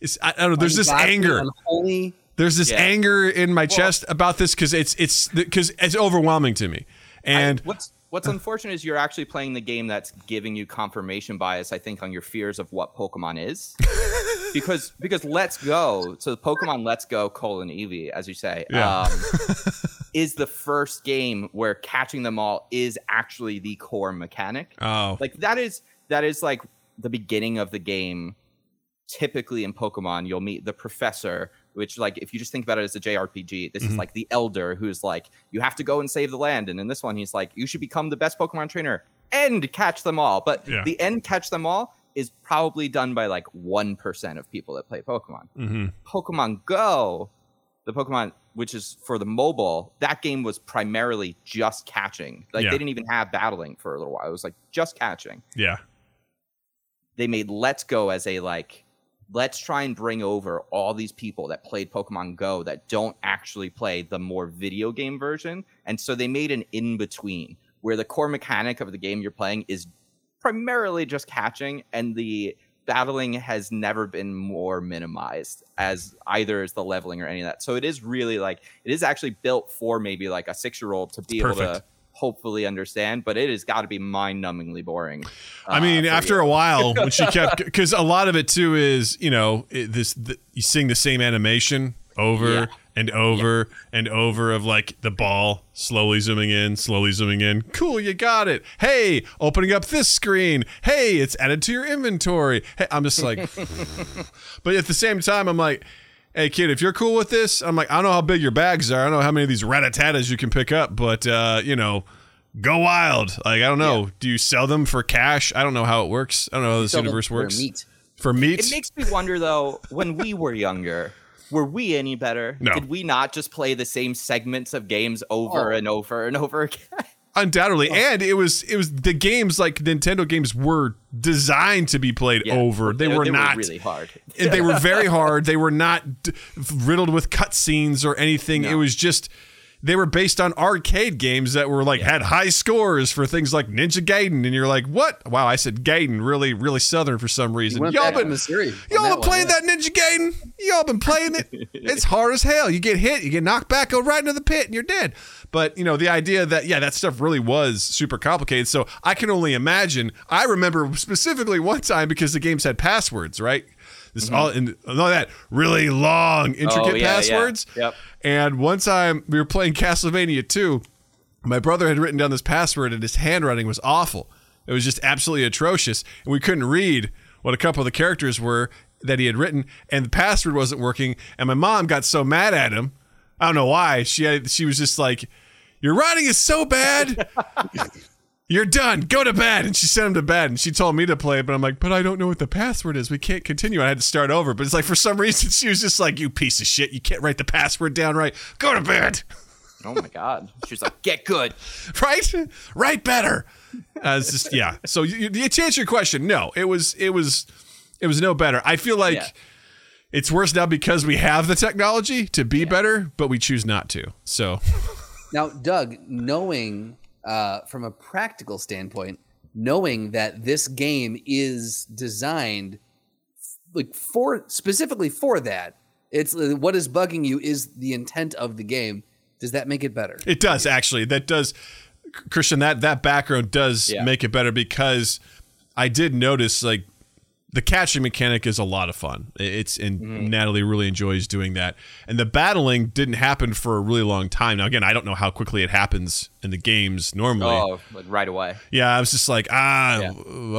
it's, I, I don't know there's this anger unholy. there's this Yeah. anger in my chest about this because it's it's because it's overwhelming to me and I- what's what's unfortunate is you're actually playing the game that's giving you confirmation bias. I think on your fears of what Pokemon is, because because Let's Go, so Pokemon Let's Go colon Eevee, as you say, Yeah. um, is the first game where catching them all is actually the core mechanic. oh like that is that is like the beginning of the game typically in pokemon you'll meet the professor which like if you just think about it as a jrpg this is like the elder who's like you have to go and save the land. And in this one he's like you should become the best pokemon trainer and catch them all. But Yeah. the end catch them all is probably done by like 1% of people that play pokemon. Hmm pokemon go the pokemon which is for the mobile that game was primarily just catching. Like Yeah. they didn't even have battling for a little while. It was like just catching. Yeah they made Let's Go as a like let's try and bring over all these people that played Pokemon Go that don't actually play the more video game version. And so they made an in between where the core mechanic of the game you're playing is primarily just catching and the battling has never been more minimized as either as the leveling or any of that. So it is really like it is actually built for maybe like a 6-year-old to be able perfect. to hopefully understand, but it has got to be mind-numbingly boring. I uh, mean, after you. a while, when she kept, because a lot of it too is, you know, it, this the, you sing the same animation over Yeah. and over and over of like the ball slowly zooming in, slowly zooming in. Cool, you got it. Hey, opening up this screen. Hey, it's added to your inventory. Hey, I'm just like, but at the same time, I'm like. Hey kid, if you're cool with this, I'm like, I don't know how big your bags are. I don't know how many of these rat-a-tatas you can pick up, but uh, you know, go wild. Like I don't know. Do you sell them for cash? I don't know how it works. I don't know how this Sell them universe for works. Meat. For meat? It makes me wonder though, when we were younger, were we any better? No. Did we not just play the same segments of games over Oh. and over and over again? Undoubtedly, oh. and it was it was the games like Nintendo games were designed to be played Yeah. over. They, were not really hard. they were very hard. They were not d- riddled with cutscenes or anything. It was just they were based on arcade games that were like had high scores for things like Ninja Gaiden, and you're like, what? Wow, I said Gaiden, really, really southern for some reason. Y'all been Missouri. y'all been one, playing yeah. that Ninja Gaiden? Y'all been playing it? it's hard as hell. You get hit, you get knocked back, go right into the pit, and you're dead. But you know the idea that yeah, that stuff really was super complicated. So I can only imagine. I remember specifically one time because the games had passwords, right? This all and all that really long, intricate Mm-hmm. Oh, yeah, yeah. passwords. Yep. And one time we were playing Castlevania 2. My brother had written down this password and his handwriting was awful. It was just absolutely atrocious. And we couldn't read what a couple of the characters were that he had written and the password wasn't working and my mom got so mad at him. I don't know why. She had, she was just like, "Your writing is so bad. You're done. Go to bed." And she sent him to bed and she told me to play but I'm like, "But I don't know what the password is. We can't continue." I had to start over. But it's like for some reason she was just like, "You piece of shit. You can't write the password down right. Go to bed." Oh my god. She's like, get good. right? Right better. Uh, just yeah. So you, you, to answer your question, no, it was it was it was no better. I feel like Yeah. it's worse now because we have the technology to be better, but we choose not to. So Now, Doug, knowing uh, from a practical standpoint, knowing that this game is designed like for specifically for that, it's what is bugging you is the intent of the game. Does that make it better? it does actually. That does, Christian. That that background does Yeah. make it better because I did notice like the catching mechanic is a lot of fun. It's and Mm-hmm. Natalie really enjoys doing that. And the battling didn't happen for a really long time. Now again, I don't know how quickly it happens in the games normally. Oh, like right away. Yeah, I was just like, ah, Yeah.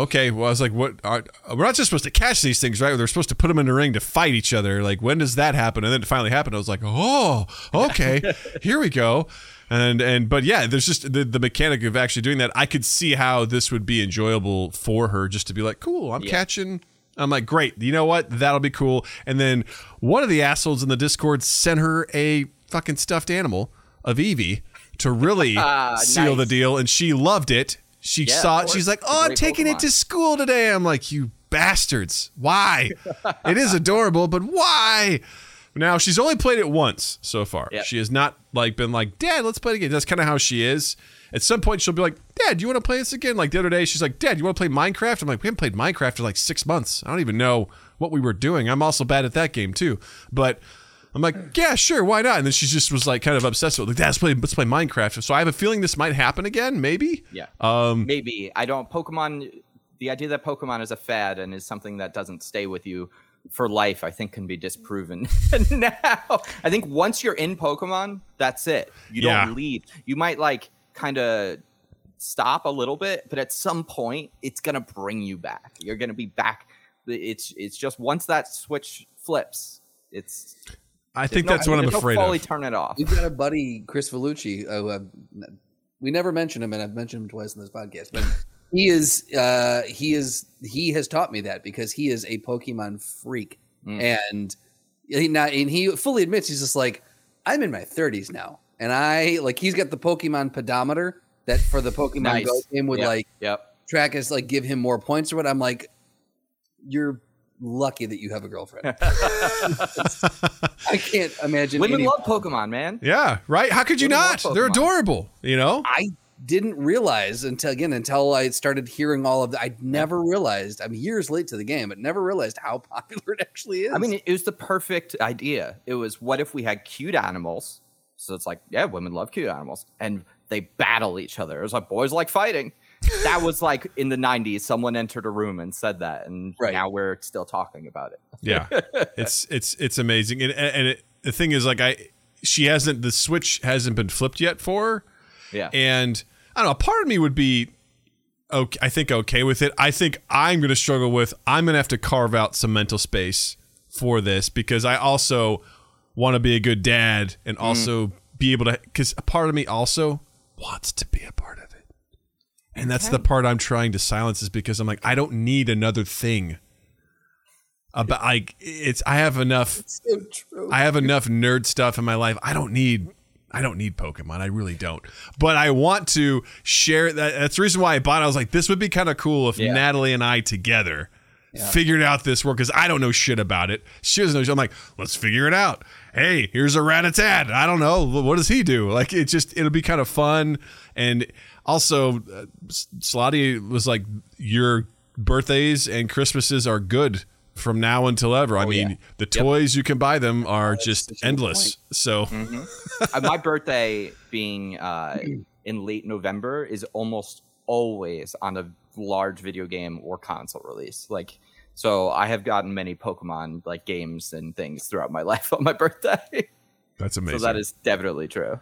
okay. Well, I was like, what? Are, we're not just supposed to catch these things, right? They're supposed to put them in the ring to fight each other. Like, when does that happen? And then it finally happened. I was like, oh, okay, here we go. And and but yeah, there's just the, the mechanic of actually doing that. I could see how this would be enjoyable for her, just to be like, cool, I'm Yeah. catching. I'm like, great. You know what? That'll be cool. And then one of the assholes in the Discord sent her a fucking stuffed animal of Eevee to really Ah, seal the deal, and she loved it. She Yeah, saw it. She's like, "Oh, I'm taking it to school today." I'm like, "You bastards! Why? it is adorable, but why?" Now she's only played it once so far. Yeah. She has not like been like, "Dad, let's play it again." That's kind of how she is. At some point, she'll be like, "Dad, do you want to play this again?" Like the other day, she's like, "Dad, you want to play Minecraft?" I'm like, "We haven't played Minecraft in like six months. I don't even know what we were doing. I'm also bad at that game too." But I'm like, "Yeah, sure, why not?" And then she just was like, kind of obsessed with, it. like, "Dad, let's play, let's play Minecraft." So I have a feeling this might happen again, maybe. Yeah. Um, Maybe I don't. Pokemon. The idea that Pokemon is a fad and is something that doesn't stay with you for life, I think, can be disproven now. I think once you're in Pokemon, that's it. You Yeah. don't leave. You might like kind of stop a little bit, but at some point, it's gonna bring you back. You're gonna be back. It's it's just once that switch flips, it's. I think no- that's what I'm there's no afraid fully of. turn it off. We've got a buddy, Chris Vellucci. Uh, who I've- we never mentioned him, and I've mentioned him twice in this podcast. But he is, uh, he is, he has taught me that because he is a Pokemon freak, Mm. and he now, and he fully admits he's just like, I'm in my 30s now, and I like he's got the Pokemon pedometer that for the Pokemon Nice. Go game would Yep, like Yep. track us like give him more points or what. I'm like, you're lucky that you have a girlfriend. I can't imagine. Women any- love Pokemon, man. Yeah, right. How could you Women not? They're adorable. You know. I didn't realize until again until I started hearing all of that. I never realized. I'm years late to the game, but never realized how popular it actually is. I mean, it was the perfect idea. It was what if we had cute animals? So it's like, yeah, women love cute animals, and they battle each other. It was like boys like fighting. That was like in the '90s. Someone entered a room and said that, and Right. now we're still talking about it. Yeah, it's it's it's amazing, and and it, the thing is, like, I she hasn't the switch hasn't been flipped yet for her, Yeah, and I don't know. Part of me would be okay. I think okay with it. I think I'm going to struggle with. I'm going to have to carve out some mental space for this because I also want to be a good dad and mm. also be able to. Because a part of me also wants to be a part of it, and that's the part I'm trying to silence. Is because I'm like I don't need another thing. About like it's I have enough so true. I have enough nerd stuff in my life. I don't need I don't need Pokemon. I really don't. But I want to share that that's the reason why I bought it. I was like, this would be kind of cool if Yeah. Natalie and I together figured out this work because I don't know shit about it. She doesn't know shit. I'm like, let's figure it out. Hey, here's a Ratatat. I don't know. What does he do? Like it just it'll be kind of fun. And also uh, Slotty was like, your birthdays and Christmases are good from now until ever. I mean, yeah. the toys you can buy them are just such a good endless. So Uh, my birthday being uh, in late November is almost always on a large video game or console release. Like, so I have gotten many Pokemon like games and things throughout my life on my birthday. that's amazing. so that is definitely true.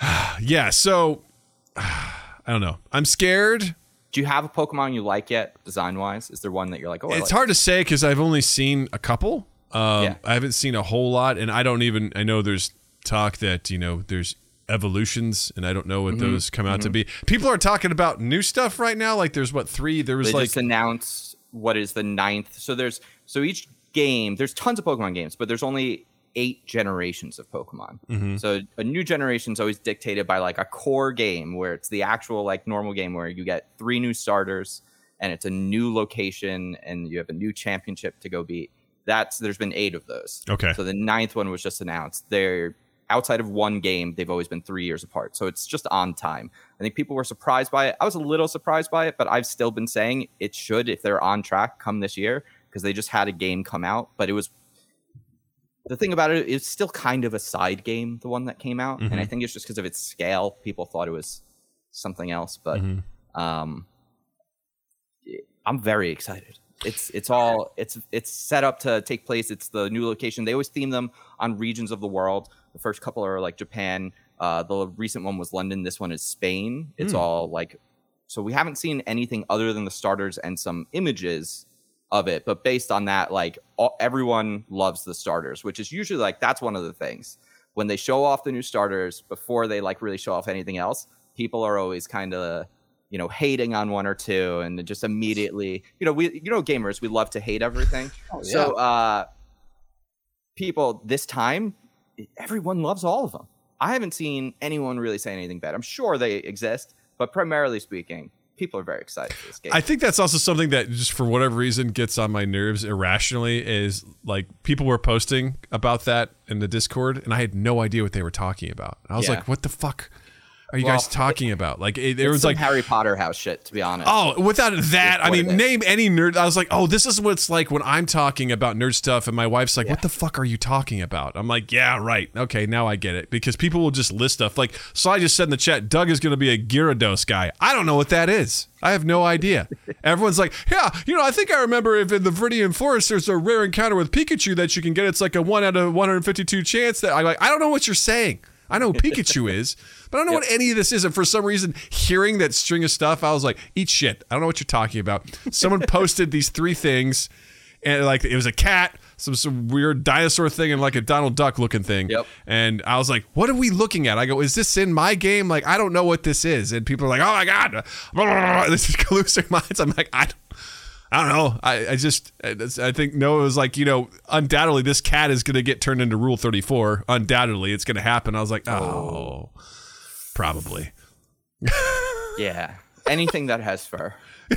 yeah. So I don't know. I'm scared. Do you have a Pokemon you like yet, design wise? Is there one that you're like, oh, I it's like hard to say because I've only seen a couple. Um, Yeah. I haven't seen a whole lot, and I don't even. I know there's talk that you know there's evolutions, and I don't know what Mm-hmm. those come out to be. People are talking about new stuff right now. Like there's what three? There was They like just announced what is the ninth. So there's so each game there's tons of Pokemon games, but there's only eight generations of Pokemon. Mm-hmm. So a new generation is always dictated by like a core game where it's the actual like normal game where you get three new starters and it's a new location and you have a new championship to go beat. That's there's been eight of those. Okay. So the ninth one was just announced. They're outside of one game, they've always been three years apart. So it's just on time. I think people were surprised by it. I was a little surprised by it, but I've still been saying it should, if they're on track, come this year because they just had a game come out. But it was the thing about it is still kind of a side game, the one that came out. And I think it's just because of its scale, people thought it was something else. But um, I'm very excited. It's it's all it's it's set up to take place. It's the new location. They always theme them on regions of the world. The first couple are like Japan. Uh, the recent one was London. This one is Spain. It's Hmm. all like so we haven't seen anything other than the starters and some images of it. But based on that, like all, everyone loves the starters, which is usually like that's one of the things when they show off the new starters before they like really show off anything else. People are always kind of you know hating on one or two and just immediately you know we you know gamers we love to hate everything Oh, yeah. so uh people this time everyone loves all of them i haven't seen anyone really say anything bad i'm sure they exist but primarily speaking people are very excited for this game I think that's also something that just for whatever reason gets on my nerves irrationally is like people were posting about that in the Discord and I had no idea what they were talking about. I was Yeah. like, what the fuck are you Well, guys talking about? Like it, was some like harry potter house shit to be honest Oh, without that, I mean, name any nerd. I was like, oh, this is what it's like when I'm talking about nerd stuff, and my wife's like, what the fuck are you talking about? I'm like, yeah, right. Okay, now I get it. Because people will just list stuff. Like, so I just said in the chat, Doug is going to be a Gyarados guy. I don't know what that is. I have no idea. Everyone's like, yeah, you know, I think I remember if in the Viridian Forest there's a rare encounter with Pikachu that you can get. It's like a one out of 152 chance that I like. I don't know what you're saying. I know who Pikachu is, but I don't know what any of this is. And for some reason, hearing that string of stuff, I was like, eat shit. I don't know what you're talking about. Someone posted these three things, and like it was a cat, some some weird dinosaur thing, and like a Donald Duck looking thing. Yep. And I was like, what are we looking at? I go, is this in my game? Like, I don't know what this is. And people are like, oh my God, this is losing minds. I'm like, I don't. I don't know. I, I just I I think Noah was like, you know, undoubtedly this cat is going to get turned into Rule 34. Undoubtedly, it's going to happen. I was like, oh, oh probably. yeah anything that has fur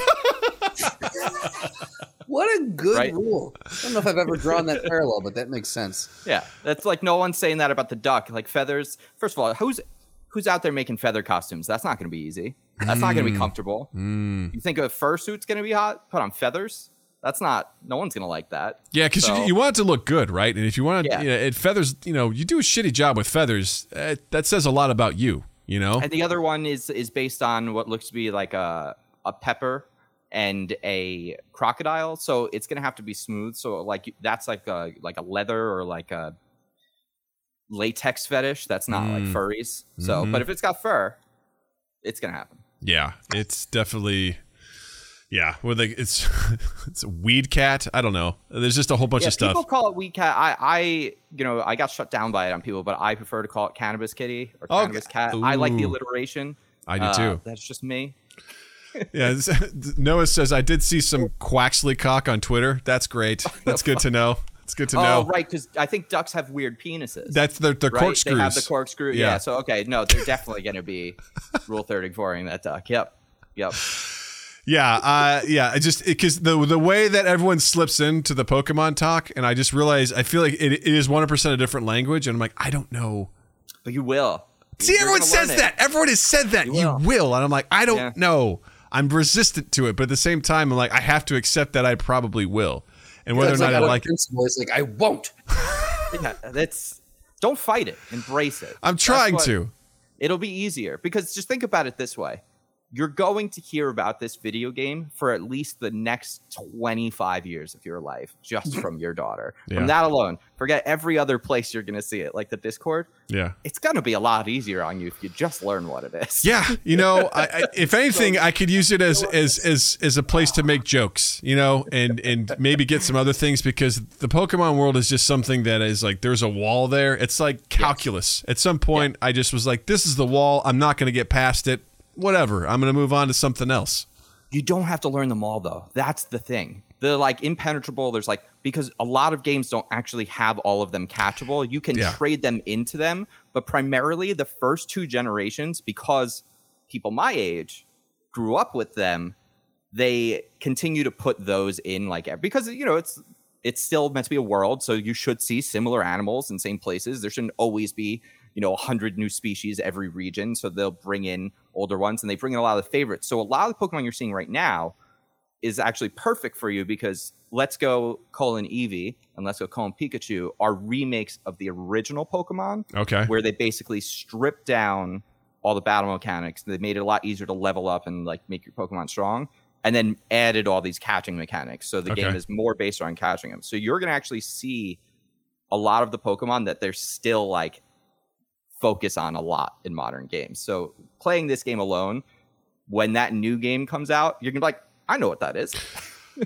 what a good Right. rule. I don't know if I've ever drawn that parallel, but that makes sense. yeah that's like no one's saying that about the duck like feathers first of all who's who's out there making feather costumes that's not going to be easy that's not going to be comfortable you think a fursuit's going to be hot put on feathers that's not no one's going to like that Yeah, because So- you, you want it to look good, right? And if you want to, Yeah. you know, it feathers, you know, you do a shitty job with feathers, uh, that says a lot about you, you know? And the other one is is based on what looks to be like a a pepper and a crocodile. So it's gonna have to be smooth. So like that's like a like a leather or like a latex fetish. That's not like Mm. furries. So, Mhm. but if it's got fur, it's gonna happen. Yeah, it's definitely. Yeah, with like it's it's a weed cat. I don't know. There's just a whole bunch yeah, of stuff. people call it weed cat. I, I, you know, I got shut down by it on people, but I prefer to call it cannabis kitty or Oh, cannabis cat. I like the alliteration. I do Uh, too. That's just me. Yeah, Noah says I did see some Quaxly cock on Twitter. That's great. That's good to know. It's good to Oh, know. right, because I think ducks have weird penises. That's the the right? corkscrews. They have the corkscrew. Yeah. Yeah. So okay, no, they're definitely going to be rule thirty four in that duck. Yep. Yep. Yeah, uh, yeah. I just because the the way that everyone slips into the Pokemon talk, and I just realize I feel like it, it is one hundred percent a different language, and I'm like, I don't know. But you will. See, You're everyone says that. Everyone has said that. You will. will. and I'm like, I don't Yeah. know. I'm resistant to it, but at the same time, I'm like, I have to accept that I probably will, and whether That's or not I like it. principle is like I won't. Yeah, that's don't fight it. Embrace it. I'm trying what- to. It'll be easier because just think about it this way. You're going to hear about this video game for at least the next 25 years of your life just from your daughter. Yeah. From that alone, forget every other place you're going to see it, like the Discord. Yeah. It's going to be a lot easier on you if you just learn what it is. Yeah, you know, I, I, if anything, I could use it as as as as a place to make jokes, you know, and and maybe get some other things because the Pokemon world is just something that is like there's a wall there. It's like calculus. At some point, I just was like, this is the wall. I'm not going to get past it. Whatever. I'm going to move on to something else. You don't have to learn them all though. That's the thing. The like impenetrable, there's like because a lot of games don't actually have all of them catchable. You can Yeah. trade them into them, but primarily the first two generations, because people my age grew up with them, they continue to put those in like because you know it's it's still meant to be a world, so you should see similar animals in same places. There shouldn't always be you know 100 new species every region so they'll bring in older ones and they bring in a lot of the favorites so a lot of the pokemon you're seeing right now is actually perfect for you because let's go colon eevee and let's go colon pikachu are remakes of the original pokemon Okay. where they basically stripped down all the battle mechanics they made it a lot easier to level up and like make your pokemon strong and then added all these catching mechanics. So the game is more based on catching them. So you're going to actually see a lot of the Pokemon that they're still like focus on a lot in modern games. So playing this game alone, when that new game comes out, you're gonna be like, I know what that is.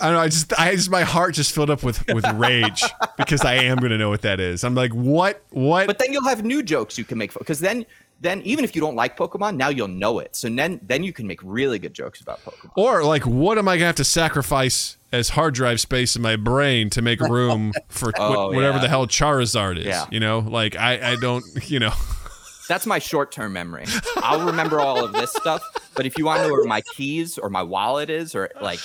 I don't know. I just, I just, my heart just filled up with with rage because I am gonna know what that is. I'm like, what, what? But then you'll have new jokes you can make because then then even if you don't like Pokemon, now you'll know it. So then then you can make really good jokes about Pokemon. or like, what am I gonna have to sacrifice as hard drive space in my brain to make room for Oh, wh- whatever yeah. the hell Charizard is? Yeah. You know, like I, I don't, you know. That's my short term memory. I'll remember all of this stuff, but if you want to know where my keys or my wallet is, or like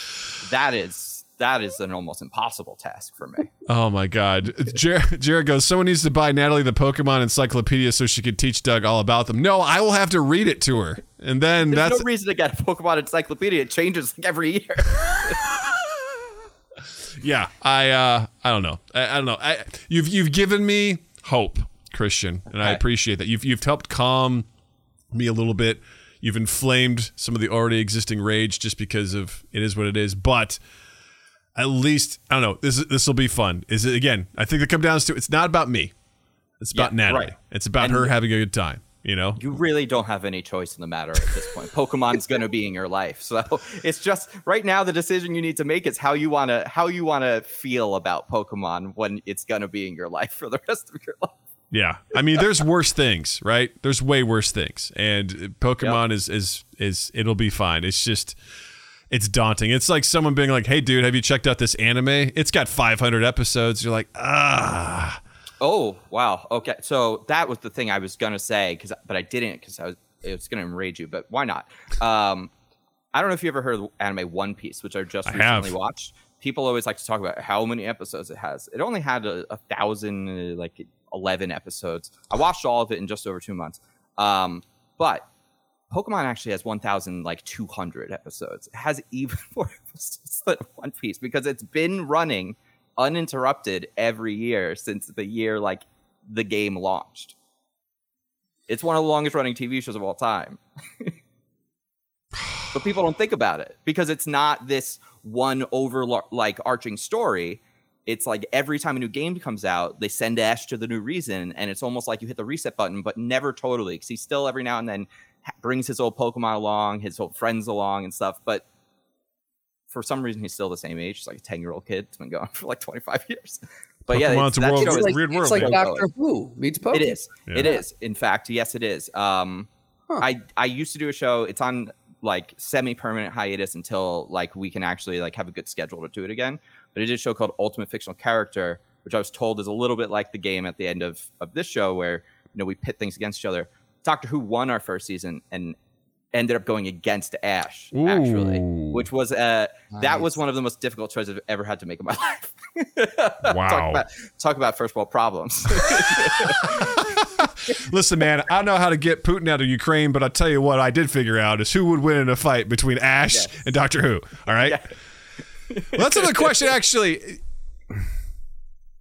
that is that is an almost impossible task for me. Oh my God. Jer- Jared goes, someone needs to buy Natalie the Pokemon encyclopedia so she could teach Doug all about them. No, I will have to read it to her. And then There's that's no reason to get a Pokemon encyclopedia. It changes like every year. yeah, I uh I don't know. I, I don't know. I you've you've given me hope, Christian, and I appreciate that. You've you've helped calm me a little bit. You've inflamed some of the already existing rage just because of it is what it is, but at least I don't know. This this will be fun. Is it again? I think it comes down to it's not about me. It's about Yeah, Natalie. right. It's about And- her having a good time. You know. you really don't have any choice in the matter at this point. Pokemon's going to be in your life. So it's just right now the decision you need to make is how you want to how you want to feel about Pokemon when it's going to be in your life for the rest of your life. Yeah, I mean, there's worse things, right? There's way worse things, and Pokemon is is is it'll be fine. It's just it's daunting. It's like someone being like, "Hey, dude, have you checked out this anime? It's got 500 episodes." You're like, ah, Oh, wow. Okay. So that was the thing I was going to say cuz but I didn't cuz I was it was going to enrage you, but why not? Um I don't know if you ever heard of anime One Piece, which I just I have. recently watched. People always like to talk about how many episodes it has. It only had a, a thousand, uh, like eleven episodes. I watched all of it in just over two months. Um, but Pokemon actually has one thousand like two hundred episodes. It has even more episodes than One Piece because it's been running uninterrupted every year since the year like the game launched. It's one of the longest running TV shows of all time. but people don't think about it because it's not this one over like arching story. It's like every time a new game comes out, they send Ash to the new reason, and it's almost like you hit the reset button, but never totally. Because he still every now and then brings his old Pokemon along, his old friends along, and stuff. But for some reason, he's still the same age. He's like a ten year old kid. It's been going for like twenty five years. But yeah, it's, a that world- show It's is- like, weird it's like man. Doctor Who meets Pokemon. it is. Yeah. It is. In fact, yes, it is. Um, Huh. I I used to do a show. It's on like semi permanent hiatus until like we can actually like have a good schedule to do it again. But I did a show called Ultimate Fictional Character, which I was told is a little bit like the game at the end of of this show, where you know we pit things against each other. Doctor Who won our first season and ended up going against Ash actually, which was uh that was one of the most difficult choices I've ever had to make in my life. Wow. talk about talk about first world problems. Listen, man, I don't know how to get Putin out of Ukraine, but I'll tell you what I did figure out is who would win in a fight between Ash Yes. and Doctor Who. All right. well, that's another question, actually.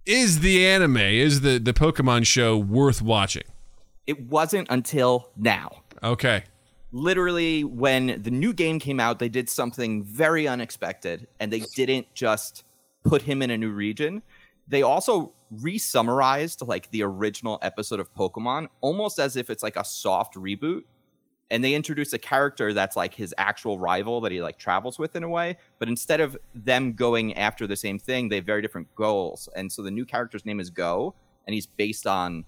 Is the anime, is the, the Pokemon show worth watching? It wasn't until now. Okay. literally when the new game came out they did something very unexpected and they didn't just put him in a new region they also re-summarized like the original episode of pokemon almost as if it's like a soft reboot and they introduced a character that's like his actual rival that he like travels with in a way but instead of them going after the same thing they have very different goals and so the new character's name is Goh and he's based on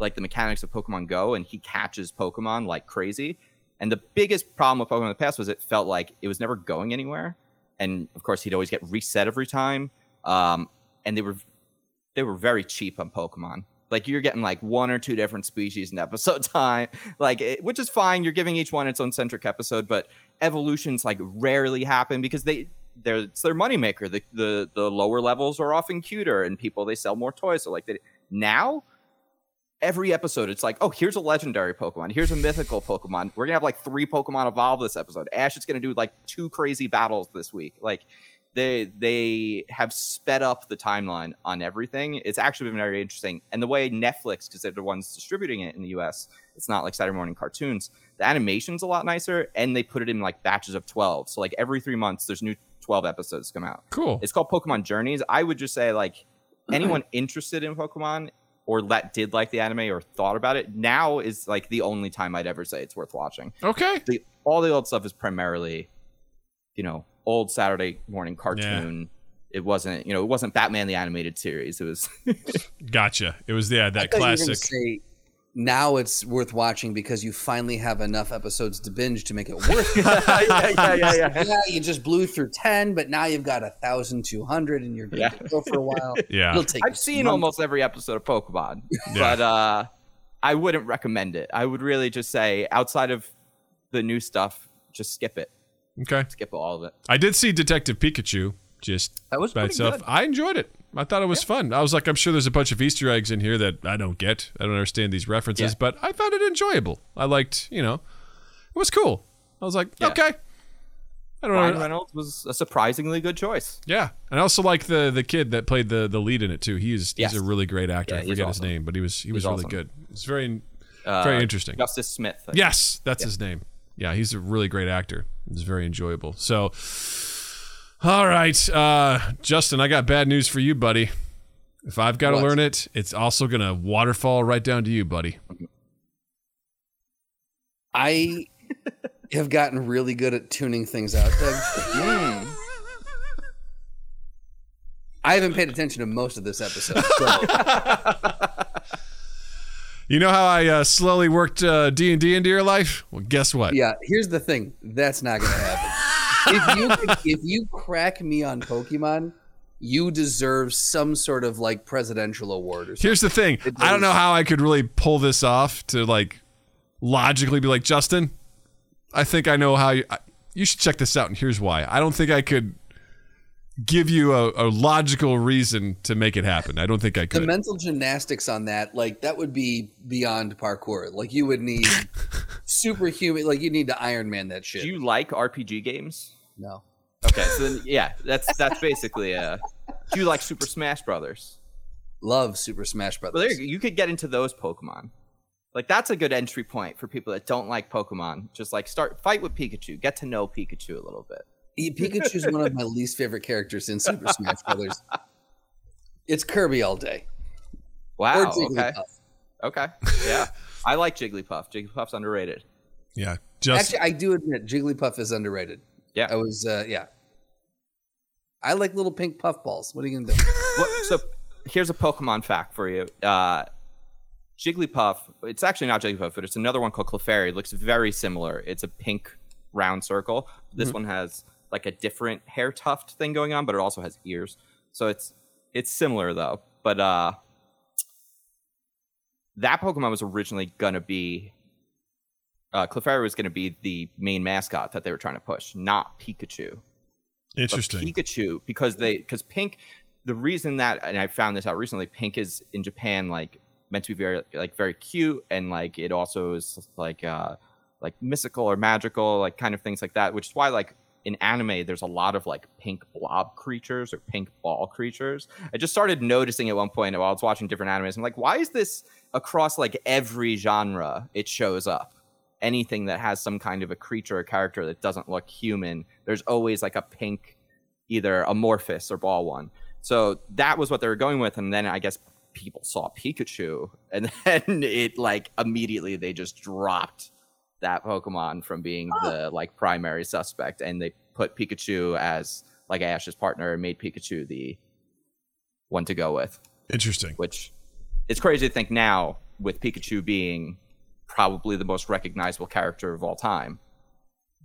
like the mechanics of Pokemon Go, and he catches Pokemon like crazy. And the biggest problem with Pokemon in the past was it felt like it was never going anywhere, and of course he'd always get reset every time. Um, and they were they were very cheap on Pokemon. Like you're getting like one or two different species in episode time, like it, which is fine. You're giving each one its own centric episode, but evolutions like rarely happen because they they're it's their moneymaker. The the the lower levels are often cuter, and people they sell more toys. So like they, now every episode it's like oh here's a legendary pokemon here's a mythical pokemon we're gonna have like three pokemon evolve this episode ash is gonna do like two crazy battles this week like they they have sped up the timeline on everything. It's actually been very interesting. And the way Netflix, because they're the ones distributing it in the US, it's not like Saturday morning cartoons. The animation's a lot nicer, and they put it in like batches of twelve. So like every three months, there's new twelve episodes come out. Cool. It's called Pokemon Journeys. I would just say like anyone interested in Pokemon or that did like the anime or thought about it, now is like the only time I'd ever say it's worth watching. Okay. The all the old stuff is primarily, you know, old Saturday morning cartoon. It wasn't, you know, it wasn't Batman the animated series. It was Gotcha. It was yeah I that you were classic. say, now it's worth watching because you finally have enough episodes to binge to make it worth it. yeah, yeah, yeah, yeah. yeah, you just blew through ten, but now you've got a thousand two hundred, and you're good Yeah. to go for a while. Yeah. It'll take I've seen months. almost every episode of Pokemon, Yeah. but uh, I wouldn't recommend it. I would really just say outside of the new stuff, just skip it. Okay. Skip all of it. I did see Detective Pikachu just That was by pretty itself. good. I enjoyed it. I thought it was fun. I was like, I'm sure there's a bunch of Easter eggs in here that I don't get. I don't understand these references, Yeah. but I found it enjoyable. I liked, you know, it was cool. I was like, Yeah. okay. I don't Ryan know. Reynolds was a surprisingly good choice. Yeah, and I also like the the kid that played the the lead in it too. He's Yes. he's a really great actor. Yeah, I forget his name, but he was he was He's really awesome. good. It's very Uh, very interesting. Justice Smith. Yes, that's his name. Yeah, he's a really great actor. It's very enjoyable. So, all right, uh, Justin, I got bad news for you, buddy. If I've got to learn it, it's also gonna waterfall right down to you, buddy. I have gotten really good at tuning things out. Mm. I haven't paid attention to most of this episode. So You know how I uh, slowly worked uh, D and D into your life? Well, guess what? yeah, here's the thing. That's not going to happen. If you if you crack me on Pokemon, you deserve some sort of like presidential award or something. Here's the thing. I don't know how I could really pull this off to like logically be like Justin. I think I know how you. I, you should check this out, and here's why. I don't think I could give you a, a logical reason to make it happen. I don't think I could. the mental gymnastics on that, like that would be beyond parkour. Like you would need superhuman. Like you need to Iron Man that shit. Do you like RPG games? no. Okay, so then, yeah, that's that's basically uh Do you like Super Smash Brothers? Love Super Smash Brothers. Well, there you, you could get into those Pokemon. Like that's a good entry point for people that don't like Pokemon. Just like start fight with Pikachu, get to know Pikachu a little bit. E- Pikachu's one of my least favorite characters in Super Smash Brothers. It's Kirby all day. Wow. or Okay. Okay. Yeah. I like Jigglypuff. Jigglypuff's underrated. yeah, just Actually, I do admit Jigglypuff is underrated. Yeah. I was, uh, yeah. I like little pink puff balls. What are you gonna do? What, so here's a Pokemon fact for you. Uh, Jigglypuff, it's actually not Jigglypuff, but it's another one called Clefairy. It looks very similar. It's a pink round circle. This one has like a different hair tuft thing going on, but it also has ears. So it's it's similar though. But uh that Pokemon was originally gonna be uh Clefairy was gonna be the main mascot that they were trying to push, not Pikachu. But interesting. Pikachu because they because Pink the reason that and I found this out recently Pink is in Japan like meant to be very like very cute and like it also is like uh like mystical or magical like kind of things like that which is why like in anime there's a lot of like pink blob creatures or pink ball creatures. I just started noticing at one point while I was watching different animes I'm like why is this across like every genre it shows up anything that has some kind of a creature or character that doesn't look human, there's always like a pink, either amorphous or ball one. So that was what they were going with, and then I guess people saw Pikachu, and then it like immediately they just dropped that Pokemon from being the like primary suspect, and they put Pikachu as like Ash's partner and made Pikachu the one to go with interesting. which it's crazy to think now with Pikachu being probably the most recognizable character of all time.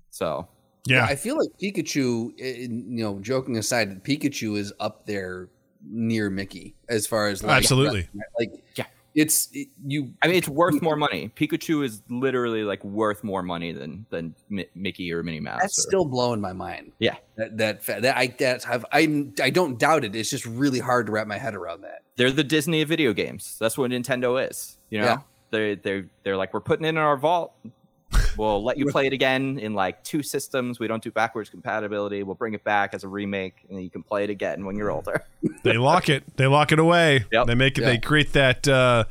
So Yeah, I feel like Pikachu, eh, you know, joking aside, Pikachu is up there near Mickey as far as like, Absolutely. like Yeah. It's it, you. I mean, it's worth more money. Pikachu is literally like worth more money than than Mickey or Minnie Mouse. That's or- still blowing my mind. yeah. That that that I that have I I don't doubt it. It's just really hard to wrap my head around that. They're the Disney of video games. That's what Nintendo is. You know, Yeah. they they they're like we're putting it in our vault. We'll let you play it again in like two systems. We don't do backwards compatibility. We'll bring it back as a remake, and you can play it again when you're older. they lock it. They lock it away. Yep. They make it. They create that. Uh,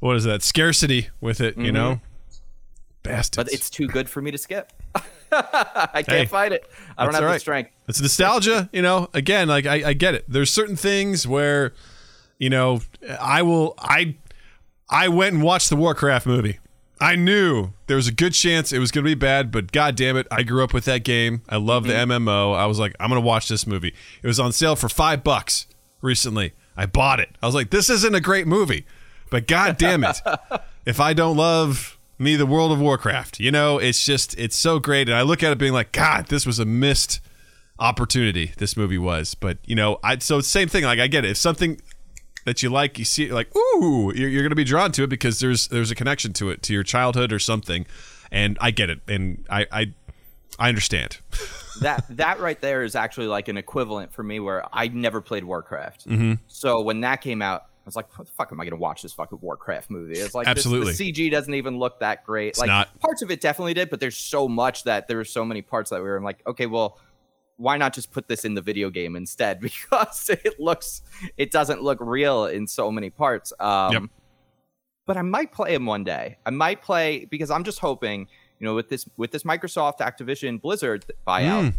what is that scarcity with it? You know, bastards. but it's too good for me to skip. I can't Hey, fight it. I don't that's have all the strength. It's nostalgia, you know. Again, like I, I get it. There's certain things where, you know, I will. I, I went and watched the Warcraft movie. I knew there was a good chance it was going to be bad, but god damn it, I grew up with that game. I love the mm-hmm. MMO. I was like, I'm going to watch this movie. It was on sale for five bucks recently. I bought it. I was like, this isn't a great movie, but god damn it, if I don't love me the World of Warcraft, you know, it's just it's so great. And I look at it being like, God, this was a missed opportunity. This movie was, but you know, I so same thing. Like I get it. If something that you like, you see like, ooh, you're, you're going to be drawn to it because there's there's a connection to it, to your childhood or something. And I get it, and I I, I understand. that that right there is actually like an equivalent for me where I never played Warcraft. Mm-hmm. So when that came out, I was like, "What the fuck am I going to watch this fucking Warcraft movie?" It's like this- Absolutely. the CG doesn't even look that great. like not. parts of it definitely did, but there's so much that there were so many parts that we were like, okay, well, why not just put this in the video game instead? Because it looks, it doesn't look real in so many parts. Um, Yep. But I might play him one day. I might play because I'm just hoping, you know, with this with this Microsoft Activision Blizzard buyout, Mm.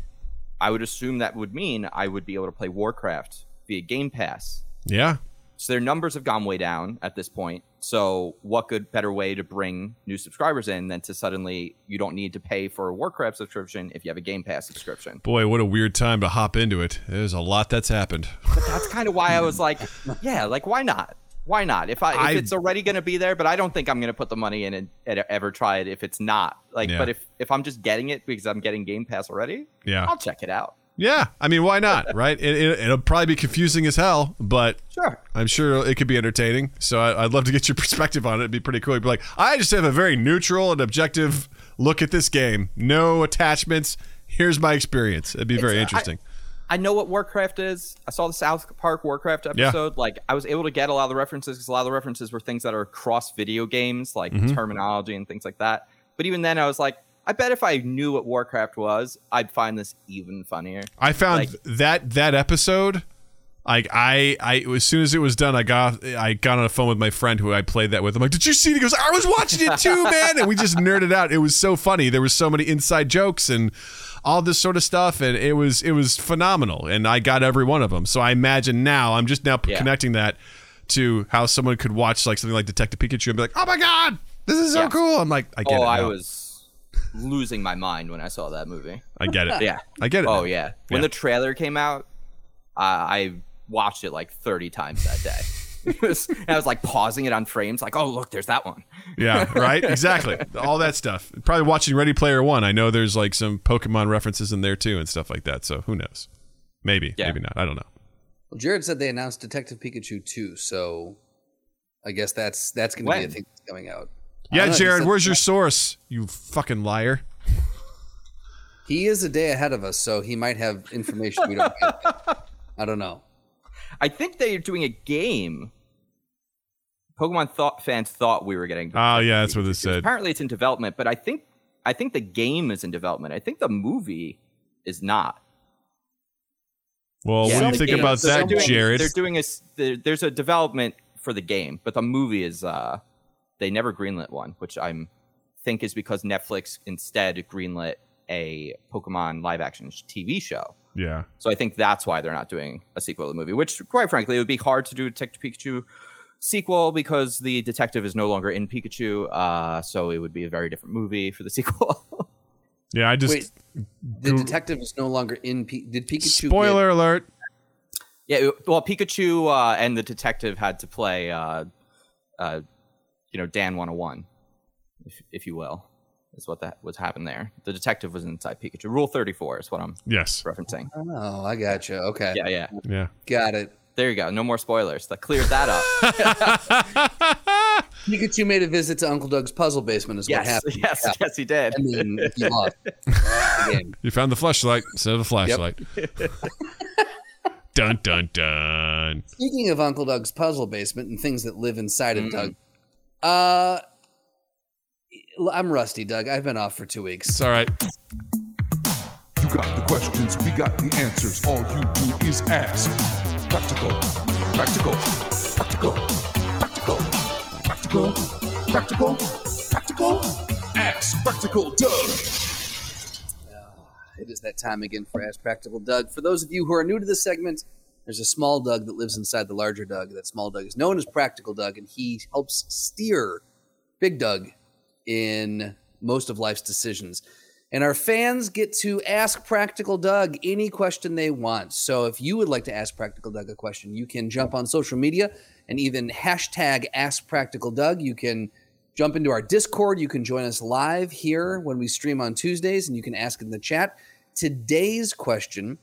I would assume that would mean I would be able to play Warcraft via Game Pass. Yeah, So their numbers have gone way down at this point. So what good better way to bring new subscribers in than to suddenly you don't need to pay for a Warcraft subscription if you have a Game Pass subscription. boy, what a weird time to hop into it. There's a lot that's happened. But that's kind of why I was like, yeah, like why not? Why not? If I if I- it's already going to be there, but I don't think I'm going to put the money in and, and ever try it if it's not. Like, Yeah. but if if I'm just getting it because I'm getting Game Pass already, Yeah. I'll check it out. Yeah, I mean, why not? Right? It, it, it'll probably be confusing as hell, but Sure. I'm sure it could be entertaining. So I, I'd love to get your perspective on it. It'd be pretty cool. You'd be like, I just have a very neutral and objective look at this game. No attachments. Here's my experience. It'd be very It's, uh, I- interesting. I know what Warcraft is. I saw the South Park Warcraft Yeah. episode. Like, I was able to get a lot of the references because a lot of the references were things that are cross video games, like Mm-hmm. terminology and things like that. But even then, I was like, I bet if I knew what Warcraft was, I'd find this even funnier. I found like- that that episode. Like I, I as soon as it was done, I got I got on a phone with my friend who I played that with. I'm like, "Did you see?" it?" He goes, "I was watching it too, man!" And we just nerded out. It was so funny. There was so many inside jokes and all this sort of stuff, and it was it was phenomenal. And I got every one of them. So I imagine now I'm just now Yeah. connecting that to how someone could watch like something like Detective Pikachu and be like, "Oh my god, this is so Yes. cool!" I'm like, I get it. Oh, it. I was losing my mind when I saw that movie. I get it. Yeah. I get it. Oh now. yeah. When Yeah. the trailer came out, uh, I watched it like 30 times that day. Was- and I was like pausing it on frames, like, oh look, there's that one. Yeah, right? Exactly. All that stuff. Probably watching Ready Player One. I know there's like some Pokemon references in there too and stuff like that. So who knows? Maybe, Yeah. maybe not. I don't know. Well, Jared said they announced Detective Pikachu 2, so I guess that's that's going to be a thing that's coming out. I Yeah, don't know, he Jared, where's your source? You fucking liar. He is a day ahead of us, so he might have information we don't have. I don't know. I think they're doing a game. Pokemon thought fans thought we were getting. Oh yeah, that's what it said. Apparently, it's in development, but I think I think the game is in development. I think the movie is not. Well, Yeah. what do you think games- about so that, they're doing- Jared? They're doing a. s- there- There's a development for the game, but the movie is. uh They never greenlit one, which I'm think is because Netflix instead greenlit a Pokemon live action TV show. Yeah. So I think that's why they're not doing a sequel to the movie. Which, quite frankly, it would be hard to do a Detective Pikachu sequel because the detective is no longer in Pikachu. Uh, so it would be a very different movie for the sequel. Yeah, I just Wait, the detective is no longer in. P- did Pikachu? spoiler alert. yeah, well, Pikachu uh, and the detective had to play, uh, uh, you know, Dan 101, if, if you will, is what that was happened there. The detective was inside Pikachu. Rule 34 is what I'm Yes. referencing. Oh, I got you. Okay, Yeah, yeah. Yeah. got it. There you go. No more spoilers. That cleared that up. Pikachu made a visit to Uncle Doug's puzzle basement. Is what yes, happened. yes, Yeah. yes, he did. I mean, he lost. You found the flashlight instead of the flashlight. dun dun dun. Speaking of Uncle Doug's puzzle basement and things that live inside Mm. of Doug, uh, I'm rusty, Doug. I've been off for two weeks. It's all right. You got the questions, we got the answers. All you do is ask. Practical, practical, practical, practical, practical, practical, practical. Ask Practical Doug. It is that time again for Ask Practical Doug. For those of you who are new to this segment, there's a small Doug that lives inside the larger Doug. That small Doug is known as Practical Doug, and he helps steer Big Doug in most of life's decisions. And our fans get to ask Practical Doug any question they want. So if you would like to ask Practical Doug a question, you can jump on social media and even hashtag Ask Practical Doug. You can jump into our Discord. You can join us live here when we stream on Tuesdays, and you can ask in the chat. Today's question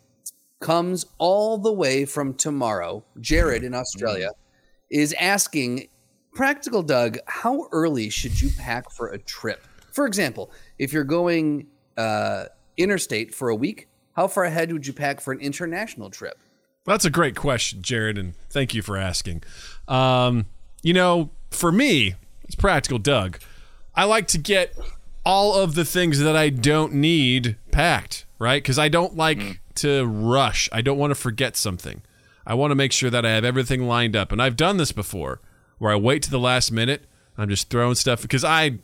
comes all the way from tomorrow. Jared in Australia is asking Practical Doug, how early should you pack for a trip? For example, if you're going uh, interstate for a week, how far ahead would you pack for an international trip? That's a great question, Jared, and thank you for asking. Um, you know, for me, it's practical, Doug. I like to get all of the things that I don't need packed, right? Because I don't like to rush. I don't want to forget something. I want to make sure that I have everything lined up. And I've done this before where I wait to the last minute. I'm just throwing stuff because I,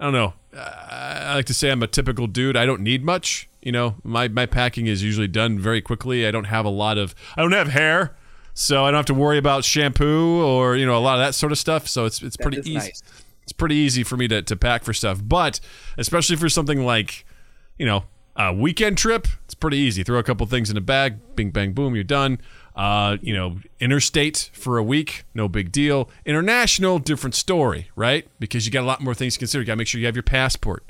I don't know. I like to say I'm a typical dude. I don't need much. You know, my, my packing is usually done very quickly. I don't have a lot of, I don't have hair. So I don't have to worry about shampoo or, you know, a lot of that sort of stuff. So it's, it's pretty easy nice. it's pretty easy for me to, to pack for stuff. But especially for something like, you know, a weekend trip, it's pretty easy. Throw a couple things in a bag, bing, bang, boom, you're done. Uh, you know, interstate for a week, no big deal. International, different story, right? Because you got a lot more things to consider. You got to make sure you have your passport.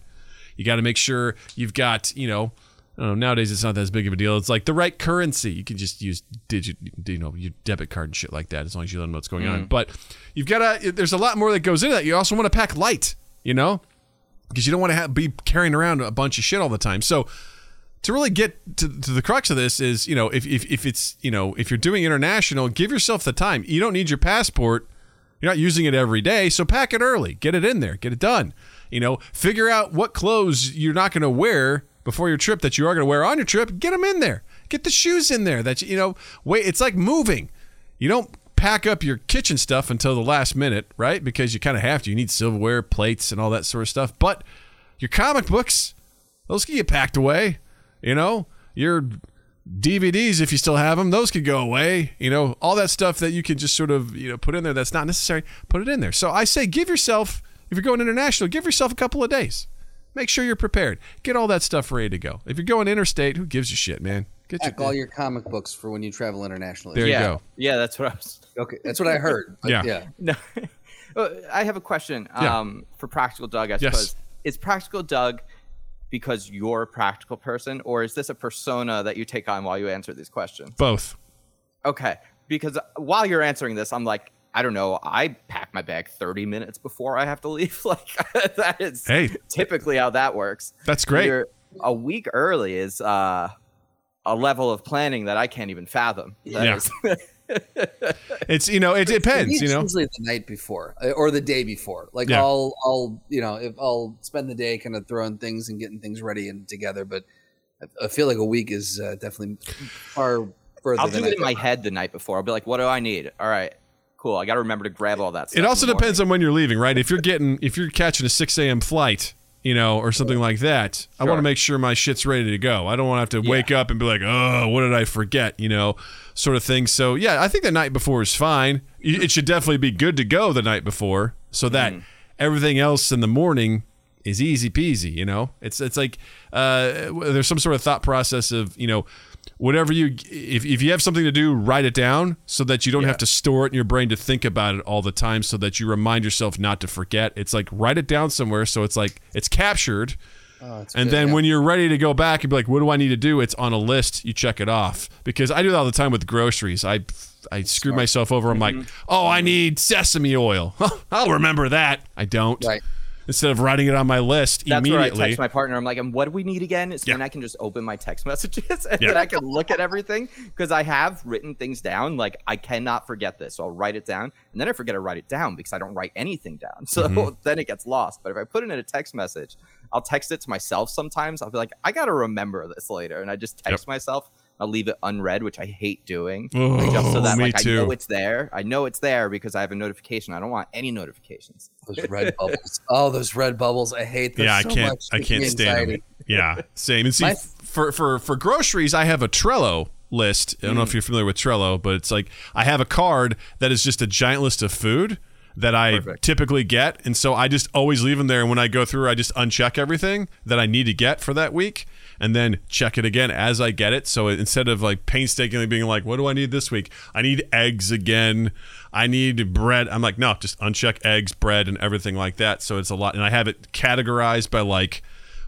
You got to make sure you've got, you know, I don't know, nowadays it's not as big of a deal. It's like the right currency. You can just use digit, you know, your debit card and shit like that as long as you know what's going on. But you've got to. There's a lot more that goes into that. You also want to pack light, you know, because you don't want to have, be carrying around a bunch of shit all the time. So to really get to, to the crux of this is, you know, if, if if it's you know if you're doing international, give yourself the time. You don't need your passport. You're not using it every day, so pack it early. Get it in there. Get it done. You know, figure out what clothes you're not going to wear before your trip that you are going to wear on your trip. Get them in there. Get the shoes in there. That you you know, wait. It's like moving. You don't pack up your kitchen stuff until the last minute, right? Because you kind of have to. You need silverware, plates, and all that sort of stuff. But your comic books, those can get packed away. You know, your DVDs, if you still have them, those could go away. You know, all that stuff that you can just sort of you know put in there that's not necessary, put it in there. So I say, give yourself if you're going international, give yourself a couple of days. Make sure you're prepared. Get all that stuff ready to go. If you're going interstate, who gives a shit, man? Get Pack all your comic books for when you travel internationally. There you yeah, go. yeah, that's what I was. Okay, that's what I heard. but Yeah. yeah. No, I have a question Yeah. um, for Practical Doug. I Yes. is Practical Doug because you're a practical person, or is this a persona that you take on while you answer these questions? both. Okay, because while you're answering this, I'm like, I don't know. I pack my bag 30 minutes before I have to leave. Like that is Hey. typically how that works. That's great. You're- a week early is uh, a level of planning that I can't even fathom. That Yeah. is- It's you know it depends. You know, usually the night before uh, or the day before. Like Yeah. I'll, I'll, you know, if I'll spend the day kind of throwing things and getting things ready and together. But I- I feel like a week is uh, definitely far further. I'll than do I it in my head the night before. I'll be like, what do I need? All right, cool. I got to remember to grab all that stuff. it also depends on when you're leaving, right? If you're getting if you're catching a 6 a.m. flight, you know, or something like that, I want to make sure my shit's ready to go. I don't want to have to wake up and be like, oh, what did I forget? You know, sort of thing. So yeah, I think the night before is fine. It should definitely be good to go the night before, so that everything else in the morning is easy peasy. You know, it's it's like uh, there's some sort of thought process of you know. Whatever you, if, if you have something to do, write it down so that you don't have to store it in your brain to think about it all the time, so that you remind yourself not to forget. It's like write it down somewhere, so it's like it's captured, and good, then yeah. when you're ready to go back and be like, what do I need to do? It's on a list. You check it off because I do that all the time with groceries. I I screw myself over. I'm like, oh, I need sesame oil. I'll remember that. I don't. Right. Instead of writing it on my list That's where I immediately. text my partner. I'm like, and what do we need again? So Yeah. then I can just open my text messages and Yeah. then I can look at everything because I have written things down. Like I cannot forget this, so I'll write it down, and then I forget to write it down because I don't write anything down. So Mm-hmm. then it gets lost. But if I put it in a text message, I'll text it to myself sometimes. I'll be like, I gotta remember this later, and I just text myself. I'll leave it unread, which I hate doing. Oh, just so that me like I know it's there. I know it's there because I have a notification. I don't want any notifications. Those red bubbles. Oh, those red bubbles. I hate them yeah, so I can't. much. I can't stand anxiety. them. Yeah, same. And see, My- for for for groceries, I have a Trello list. I don't know Mm. if you're familiar with Trello, but it's like I have a card that is just a giant list of food that I Perfect. typically get, and so I just always leave them there. And when I go through, I just uncheck everything that I need to get for that week, and then check it again as I get it. So instead of like painstakingly being like, "What do I need this week?" I need eggs again. I need bread. I'm like, no, just uncheck eggs, bread, and everything like that. So it's a lot, and I have it categorized by like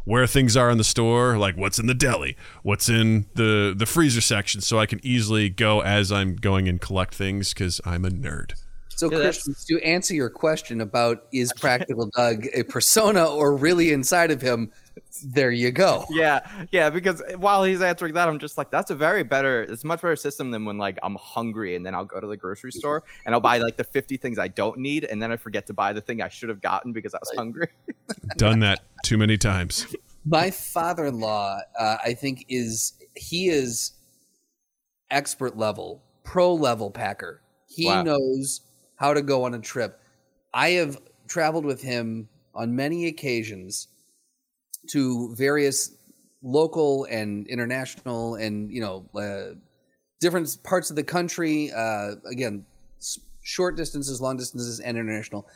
where things are in the store, like what's in the deli, what's in the the freezer section, so I can easily go as I'm going and collect things because I'm a nerd. So, Yeah, Christian, to answer your question about is Practical Doug a persona or really inside of him, there you go. Yeah, yeah. Because while he's answering that, I'm just like, that's a very better. It's a much better system than when like I'm hungry and then I'll go to the grocery store and I'll buy like the 50 things I don't need and then I forget to buy the thing I should have gotten because I was hungry. Done that too many times. My father-in-law, uh, I think, is he is expert level, pro level packer. He Wow. knows how to go on a trip. I have traveled with him on many occasions to various local and international and you know uh, different parts of the country. Uh, again, short distances, long distances, and international.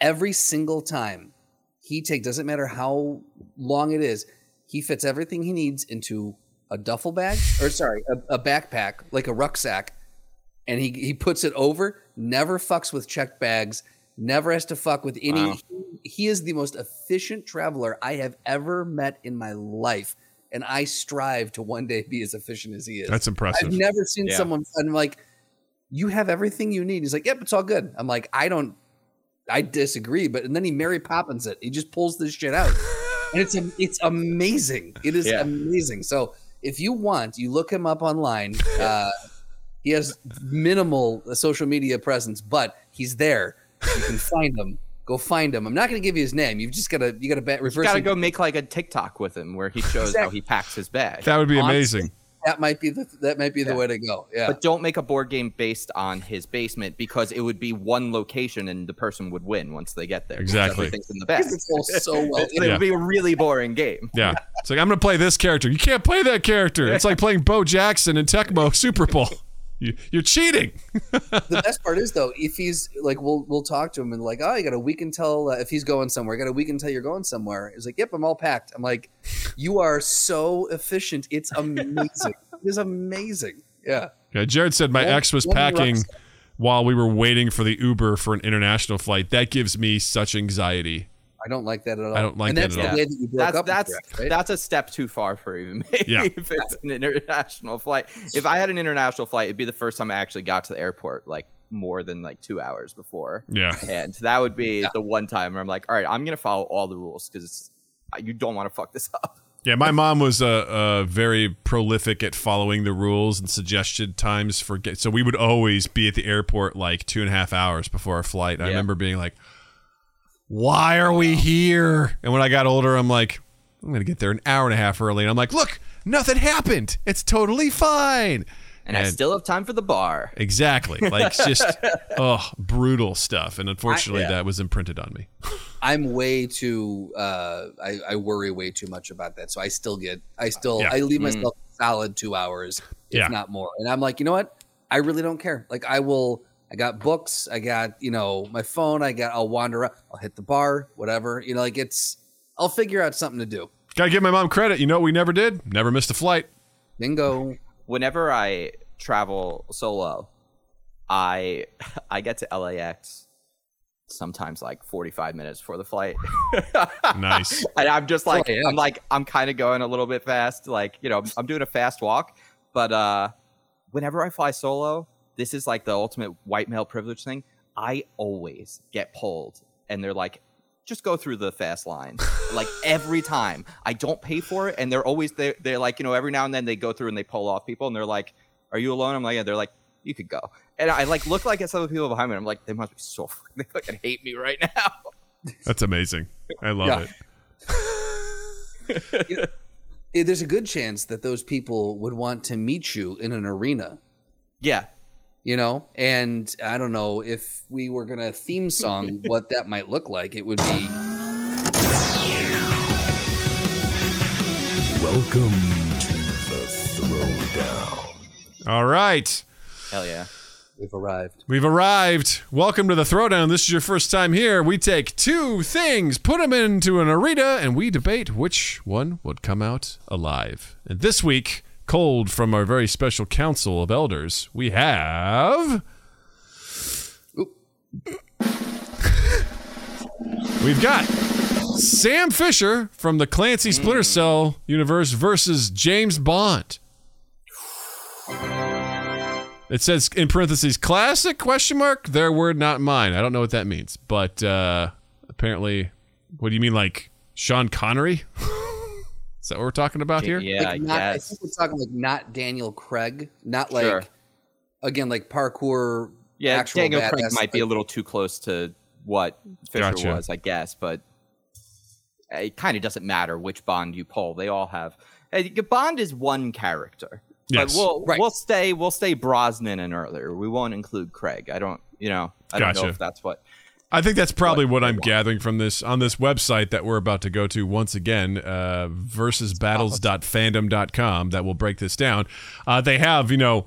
Every single time he take doesn't matter how long it is. He fits everything he needs into a duffel bag or sorry, a, a backpack like a rucksack, and he he puts it over. Never fucks with checked bags. Never has to fuck with any. Wow. He, he is the most efficient traveler I have ever met in my life, and I strive to one day be as efficient as he is. That's impressive. I've never seen Yeah. someone and like, you have everything you need. He's like, yep, it's all good. I'm like, I don't, I disagree. But and then he Mary Poppins it. He just pulls this shit out, and it's it's amazing. It is Yeah. amazing. So if you want, you look him up online. Uh, he has minimal social media presence, but he's there. You can find him. Go find him. I'm not going to give you his name. You've just got to you got to bet reverse. gotta go make like a TikTok with him where he shows how he packs his bag. That would be Honestly, amazing. That might be the that might be the way to go. Yeah. But don't make a board game based on his basement because it would be one location and the person would win once they get there. Exactly. Everything's in the bag. It's all so well. It would be a really boring game. Yeah, it's like I'm gonna play this character. You can't play that character. It's like playing Bo Jackson in Tecmo Super Bowl. You, you're cheating. the best part is though, if he's like, we'll we'll talk to him and like, oh, you got a week until uh, if he's going somewhere, you got a week until you're going somewhere. He's like, yep, I'm all packed. I'm like, you are so efficient. It's amazing. it is amazing. Yeah. Yeah, Jared said my One- ex was packing while we were waiting for the Uber for an international flight. That gives me such anxiety. I don't like that at all. I don't like and that that's at the all. way that you That's up. that's your right? that's a step too far for even me. Yeah. if it's an international flight. If I had an international flight, it'd be the first time I actually got to the airport like more than like two hours before. Yeah. And that would be the one time where I'm like, all right, I'm gonna follow all the rules because you don't want to fuck this up. Yeah, my mom was uh, uh, very prolific at following the rules and suggested times for get. So we would always be at the airport like two and a half hours before our flight. I remember being like, "Why are we here?" And when I got older, I'm like, "I'm gonna get there an hour and a half early." And I'm like, "Look, nothing happened. It's totally fine." And, I still have time for the bar. exactly like just oh brutal stuff. And unfortunately, yeah. that was imprinted on me. I'm way too. Uh, I, I worry way too much about that. So I still get. I still. Yeah. I leave Mm. myself a solid two hours, if Yeah. not more. And I'm like, you know what? I really don't care. Like I will. I got books. I got you know my phone. I got. I'll wander. Up, I'll hit the bar. Whatever. You know, like it's. I'll figure out something to do. Gotta give my mom credit. You know what we never did? Never missed a flight. Bingo. Whenever I travel solo, I I get to LAX sometimes like 45 minutes before the flight. Nice. and I'm just like Oh, yeah. I'm like I'm kind of going a little bit fast. Like you know I'm doing a fast walk, but uh, whenever I fly solo, this is like the ultimate white male privilege thing. I always get pulled, and they're like, just go through the fast line like every time i don't pay for it and they're always they're, they're like you know every now and then they go through and they pull off people and they're like are you alone i'm like yeah they're like you could go and i like look like at some of the people behind me and i'm like they must be so they fucking hate me right now That's amazing. I love Yeah. it. Eh, There's a good chance that those people would want to meet you in an arena, yeah you know? And I don't know if we were going to theme song what that might look like. It would be Welcome to the Throwdown. All right. hell yeah we've arrived. We've arrived. Welcome to the Throwdown. This is your first time here. We take two things, put them into an arena, and we debate which one would come out alive. And this week, cold from our very special council of elders, we have. We've got Sam Fisher from the Clancy Splinter Cell universe versus James Bond. It says in parentheses classic question mark their word not mine. I don't know what that means, but uh, apparently, what do you mean like Sean Connery? Is that what we're talking about here? yeah like not, I yes think we're talking like not Daniel Craig, not like, Sure. again, like parkour. yeah actual daniel craig badass, might be a little too close to what fisher Gotcha. was i guess but it kind of doesn't matter which bond you pull they all have eh, bond is one character Yes. But we'll Right. we'll stay we'll stay Brosnan and earlier. We won't include Craig. I don't you know I don't Gotcha. know if that's what I think that's probably What what I'm gathering from this on this website that we're about to go to once again, uh, versusbattles.fandom.com. That will break this down. Uh, they have, you know,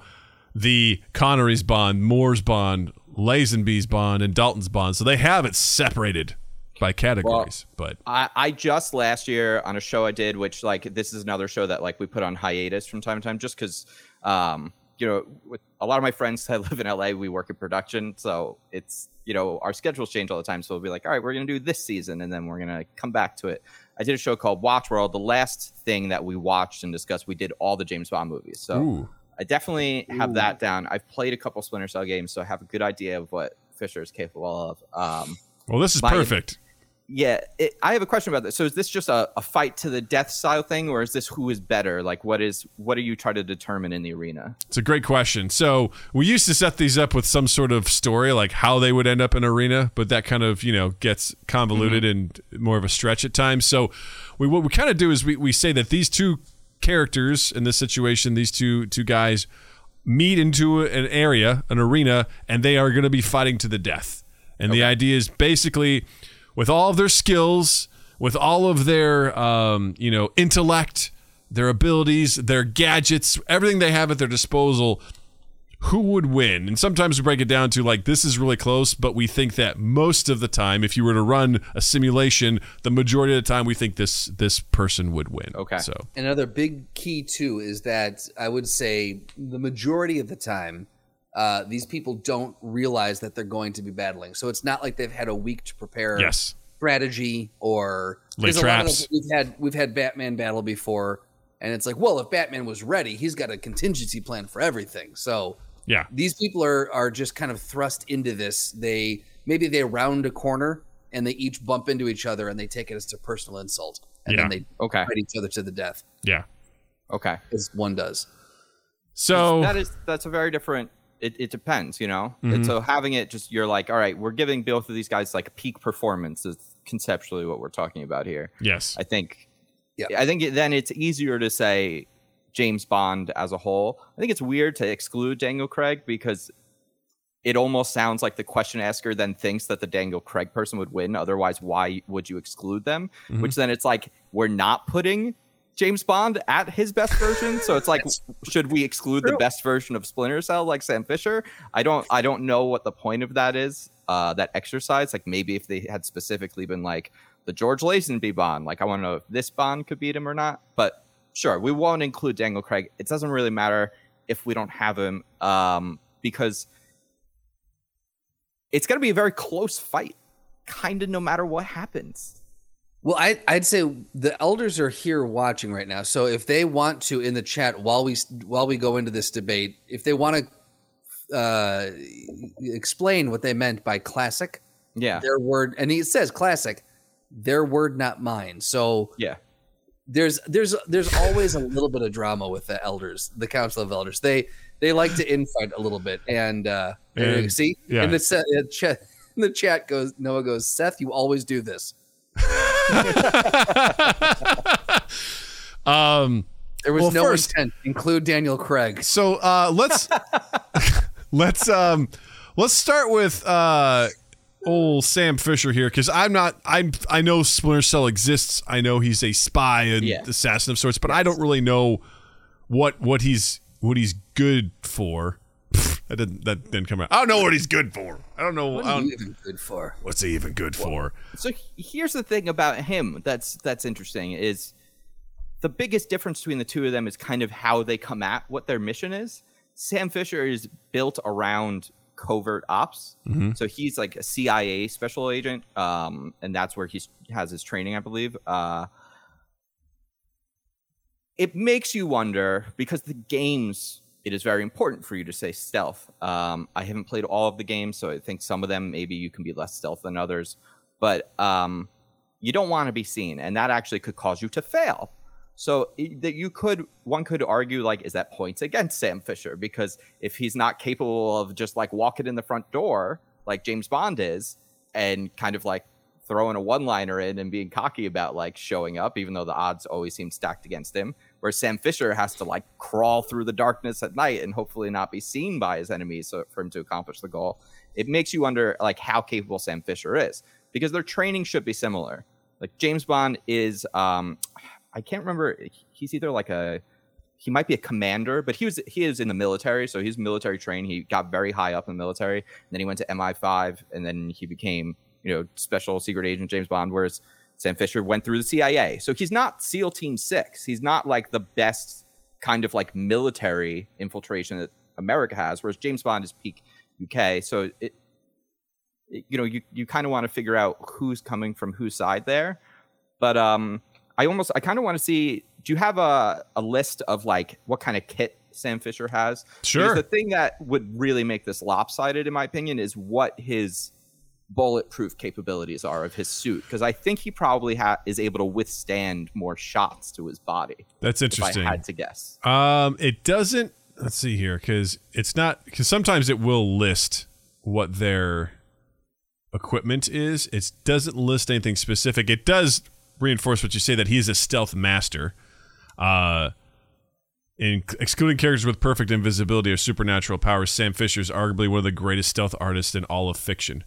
the Connery's Bond, Moore's Bond, Lazenby's Bond, and Dalton's Bond. So they have it separated by categories. but I, I just last year on a show I did, which like this is another show that like we put on hiatus from time to time, just because um, you know with a lot of my friends that live in LA, we work in production, so it's you know our schedules change all the time. So we'll be like, all right, we're gonna do this season, and then we're gonna come back to it. I did a show called Watch World. The last thing that we watched and discussed, we did all the James Bond movies. So ooh, I definitely have that down. I've played a couple Splinter Cell games, so I have a good idea of what Fisher is capable of. Um, well, this is My- perfect. Yeah, it, I have a question about this. So is this just a, a fight to the death style thing, or is this who is better? Like, what is what are you trying to determine in the arena? It's a great question. So we used to set these up with some sort of story, like how they would end up in arena, but that kind of you know gets convoluted mm-hmm. and more of a stretch at times. So we what we kind of do is we, we say that these two characters in this situation, these two two guys, meet into an area, an arena, and they are going to be fighting to the death. And the idea is basically, with all of their skills, with all of their um, you know intellect, their abilities, their gadgets, everything they have at their disposal, who would win? And sometimes we break it down to like this is really close, but we think that most of the time, if you were to run a simulation, the majority of the time we think this this person would win. Okay. So Another big key too is that I would say the majority of the time, uh, these people don't realize that they're going to be battling. So it's not like they've had a week to prepare yes, strategy or Lay because a lot of traps. them- we've had we've had Batman battle before, and it's like, well, if Batman was ready, he's got a contingency plan for everything. So yeah, these people are are just kind of thrust into this. They maybe they round a corner and they each bump into each other and they take it as a personal insult, and Yeah. then they Okay. fight each other to the death, yeah. Okay, as one does. So that is that's a very different. It, it depends, you know. Mm-hmm. And so having it just you're like, all right, we're giving both of these guys like peak performance is conceptually what we're talking about here. yes, I think. Yeah. I think it, then it's easier to say James Bond as a whole. I think it's weird to exclude Daniel Craig because it almost sounds like the question asker then thinks that the Daniel Craig person would win. Otherwise, why would you exclude them? Which then it's like we're not putting James Bond at his best version. So it's like, should we exclude the best version of Splinter Cell like Sam Fisher? I don't. I don't know what the point of that is. Uh, that exercise, like maybe if they had specifically been like the George Lazenby Bond, like I want to know if this Bond could beat him or not. But sure, we won't include Daniel Craig. It doesn't really matter if we don't have him, um, because it's going to be a very close fight, kind of no matter what happes. Well, I, I'd say the elders are here watching right now. So if they want to in the chat while we while we go into this debate, if they want to uh, explain what they meant by classic, Yeah. their word, and it says classic, their word, not mine. So Yeah. there's there's there's always a little bit of drama with the elders, the council of elders. They they like to infight a little bit, and uh, And- see, yeah. in the, uh, chat, the chat goes Noah goes Seth, you always do this. Um, There was Well, no first- intent. Include Daniel Craig. so uh, let's let's um let's start with uh old Sam Fisher here because I'm not I'm I know Splinter Cell exists. I know he's a spy and Yeah. assassin of sorts, but I don't really know what what he's what he's good for. That didn't that didn't come out. I don't know what he's good for. I don't know. What I don't- you even good for? what's he even good for? So here's the thing about him that's that's interesting is the biggest difference between the two of them is kind of how they come at what their mission is. Sam Fisher is built around covert ops, so he's like a CIA special agent, um, and that's where he has his training, I believe. Uh, it makes you wonder because the games it is very important for you to say stealth. Um, i haven't played all of the games so i think some of them maybe you can be less stealth than others. But um, you don't want to be seen and that actually could cause you to fail. So that you could one could argue like is that points against sam fisher? Because if he's not capable of just like walking in the front door like james bond is and kind of like throwing a one liner in and being cocky about like showing up, even though the odds always seem stacked against him. Where Sam Fisher has to like crawl through the darkness at night and hopefully not be seen by his enemies so, for him to accomplish the goal. It makes you wonder like how capable Sam Fisher is because their training should be similar. Like James Bond is, um, I can't remember. He's either like a he might be a commander, but he was he is in the military, so he's military trained. He got very high up in the military, and then he went to MI5, and then he became you know special secret agent James Bond. Whereas Sam Fisher went through the CIA, so he's not SEAL Team Six. He's not like the best kind of like military infiltration that America has. Whereas James Bond is peak UK, so it, it you know you you kind of want to figure out who's coming from whose side there, but um. I almost I kind of want to see. Do you have a, a list of like what kind of kit Sam Fisher has? Sure. Because the thing that would really make this lopsided, in my opinion, is what his bulletproof capabilities are of his suit. Because I think he probably ha- is able to withstand more shots to his body. That's interesting. If. I had to guess. Um, it doesn't. Let's see here, because it's not. Because sometimes it will list what their equipment is. It doesn't list anything specific. It does reinforce what you say that he is a stealth master. Uh, in excluding characters with perfect invisibility or supernatural powers, Sam Fisher is arguably one of the greatest stealth artists in all of fiction.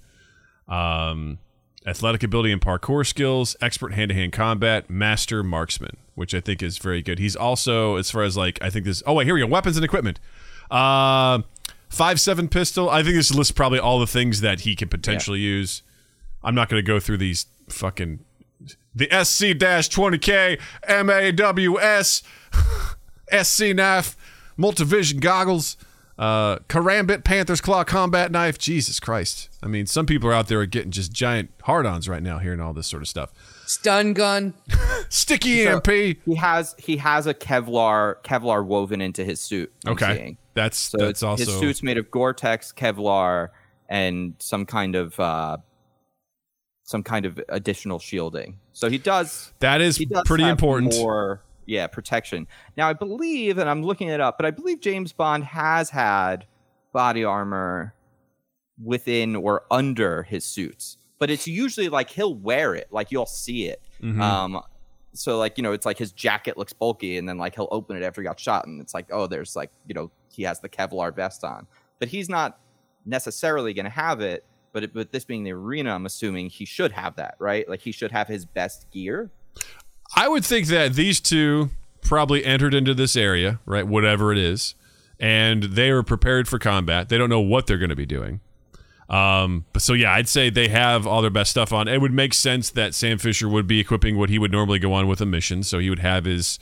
Um, athletic ability and parkour skills, expert hand-to-hand combat, master marksman, which I think is very good. He's also, as far as like, I think this. Oh wait, here we go. Weapons and equipment. Uh, five seven pistol. I think this lists probably all the things that he can potentially use. I'm not going to go through these fucking the SC-20K MAWS SC knife, multivision goggles, uh, Karambit Panther's Claw combat knife. Jesus Christ! I mean, some people are out there getting just giant hard-ons right now, hearing all this sort of stuff. Stun gun. Sticky So- EMP. He has he has a Kevlar Kevlar woven into his suit. I'm Okay, seeing. that's So that's it's, also his suit's made of Gore-Tex, Kevlar, and some kind of uh, some kind of additional shielding. So he does that is he does pretty have important. More, yeah, protection. Now I believe, and I'm looking it up, but I believe James Bond has had body armor within or under his suits, but it's usually like he'll wear it, like you'll see it. Mhm. Um, so like you know, it's like his jacket looks bulky, and then like he'll open it after he got shot, and it's like oh, there's like you know he has the Kevlar vest on, but he's not necessarily going to have it. But with this being the arena, I'm assuming he should have that, right? Like he should have his best gear. I would think that these two probably entered into this area, right? Whatever it is, and they were prepared for combat. They don't know what they're going to be doing. Um, but so yeah, I'd say they have all their best stuff on. It would make sense that Sam Fisher would be equipping what he would normally go on with a mission. So he would have his,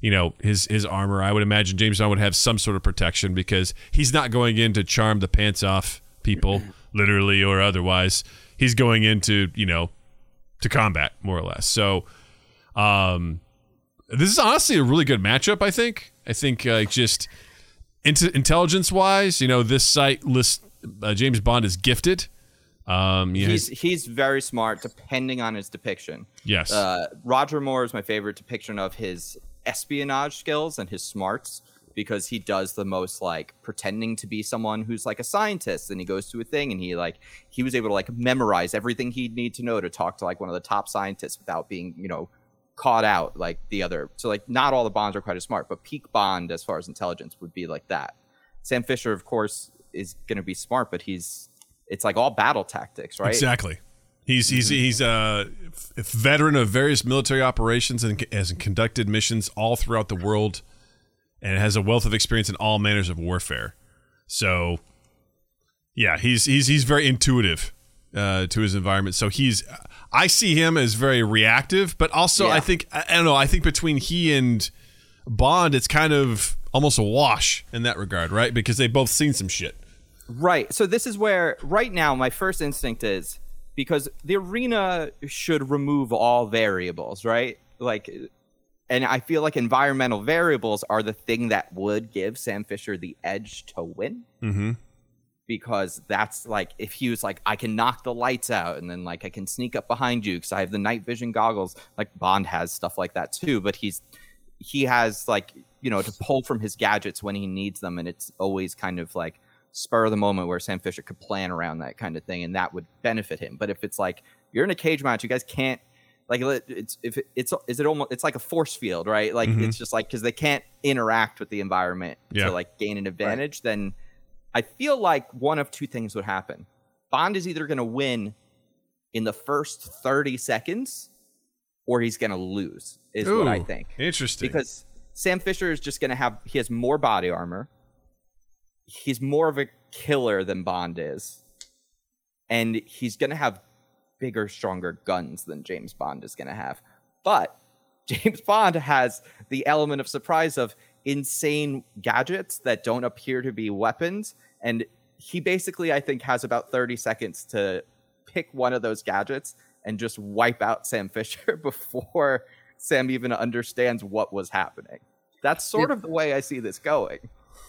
you know, his his armor. I would imagine James Bond would have some sort of protection because he's not going in to charm the pants off people, literally or otherwise. He's going into you know to combat more or less. So um, this is honestly a really good matchup. I think. I think uh, just int- intelligence wise, you know, this site lists uh, James Bond is gifted. Um, yeah, He's he's very smart, depending on his depiction. yes, Uh, Roger Moore is my favorite depiction of his espionage skills and his smarts because he does the most like pretending to be someone who's like a scientist and he goes to a thing and he like he was able to like memorize everything he'd need to know to talk to like one of the top scientists without being you know caught out like the other so like not all the bonds are quite as smart but peak bond as far as intelligence would be like that sam fisher of course is going to be smart but he's it's like all battle tactics right Exactly. He's he's mm-hmm. he's a veteran of various military operations and has conducted missions all throughout the world, and has a wealth of experience in all manners of warfare. So, yeah, he's he's he's very intuitive uh, to his environment. So he's I see him as very reactive, but also I think I, I don't know. I think between he and Bond, it's kind of almost a wash in that regard, right? Because they both seen some shit. Right. So this is where right now my first instinct is because the arena should remove all variables, right? Like and I feel like environmental variables are the thing that would give Sam Fisher the edge to win Mm-hmm. Because that's like if he was like I can knock the lights out and then like I can sneak up behind you cuz I have the night vision goggles like Bond has stuff like that too but he's he has like you know to pull from his gadgets when he needs them and it's always kind of like spur of the moment where Sam Fisher could plan around that kind of thing and that would benefit him but if it's like you're in a cage match you guys can't like it's if it, it's is it almost it's like a force field right like Mhm. it's just like because they can't interact with the environment Yeah. to like gain an advantage then I feel like one of two things would happen. Bond is either going to win in the first 30 seconds or he's going to lose, is what I think. Interesting. Because Sam Fisher is just going to have, he has more body armor. He's more of a killer than Bond is. And he's going to have bigger, stronger guns than James Bond is going to have. But James Bond has the element of surprise of insane gadgets that don't appear to be weapons. And he basically, I think, has about 30 seconds to pick one of those gadgets and just wipe out Sam Fisher before Sam even understands what was happening. That's sort of the way I see this going.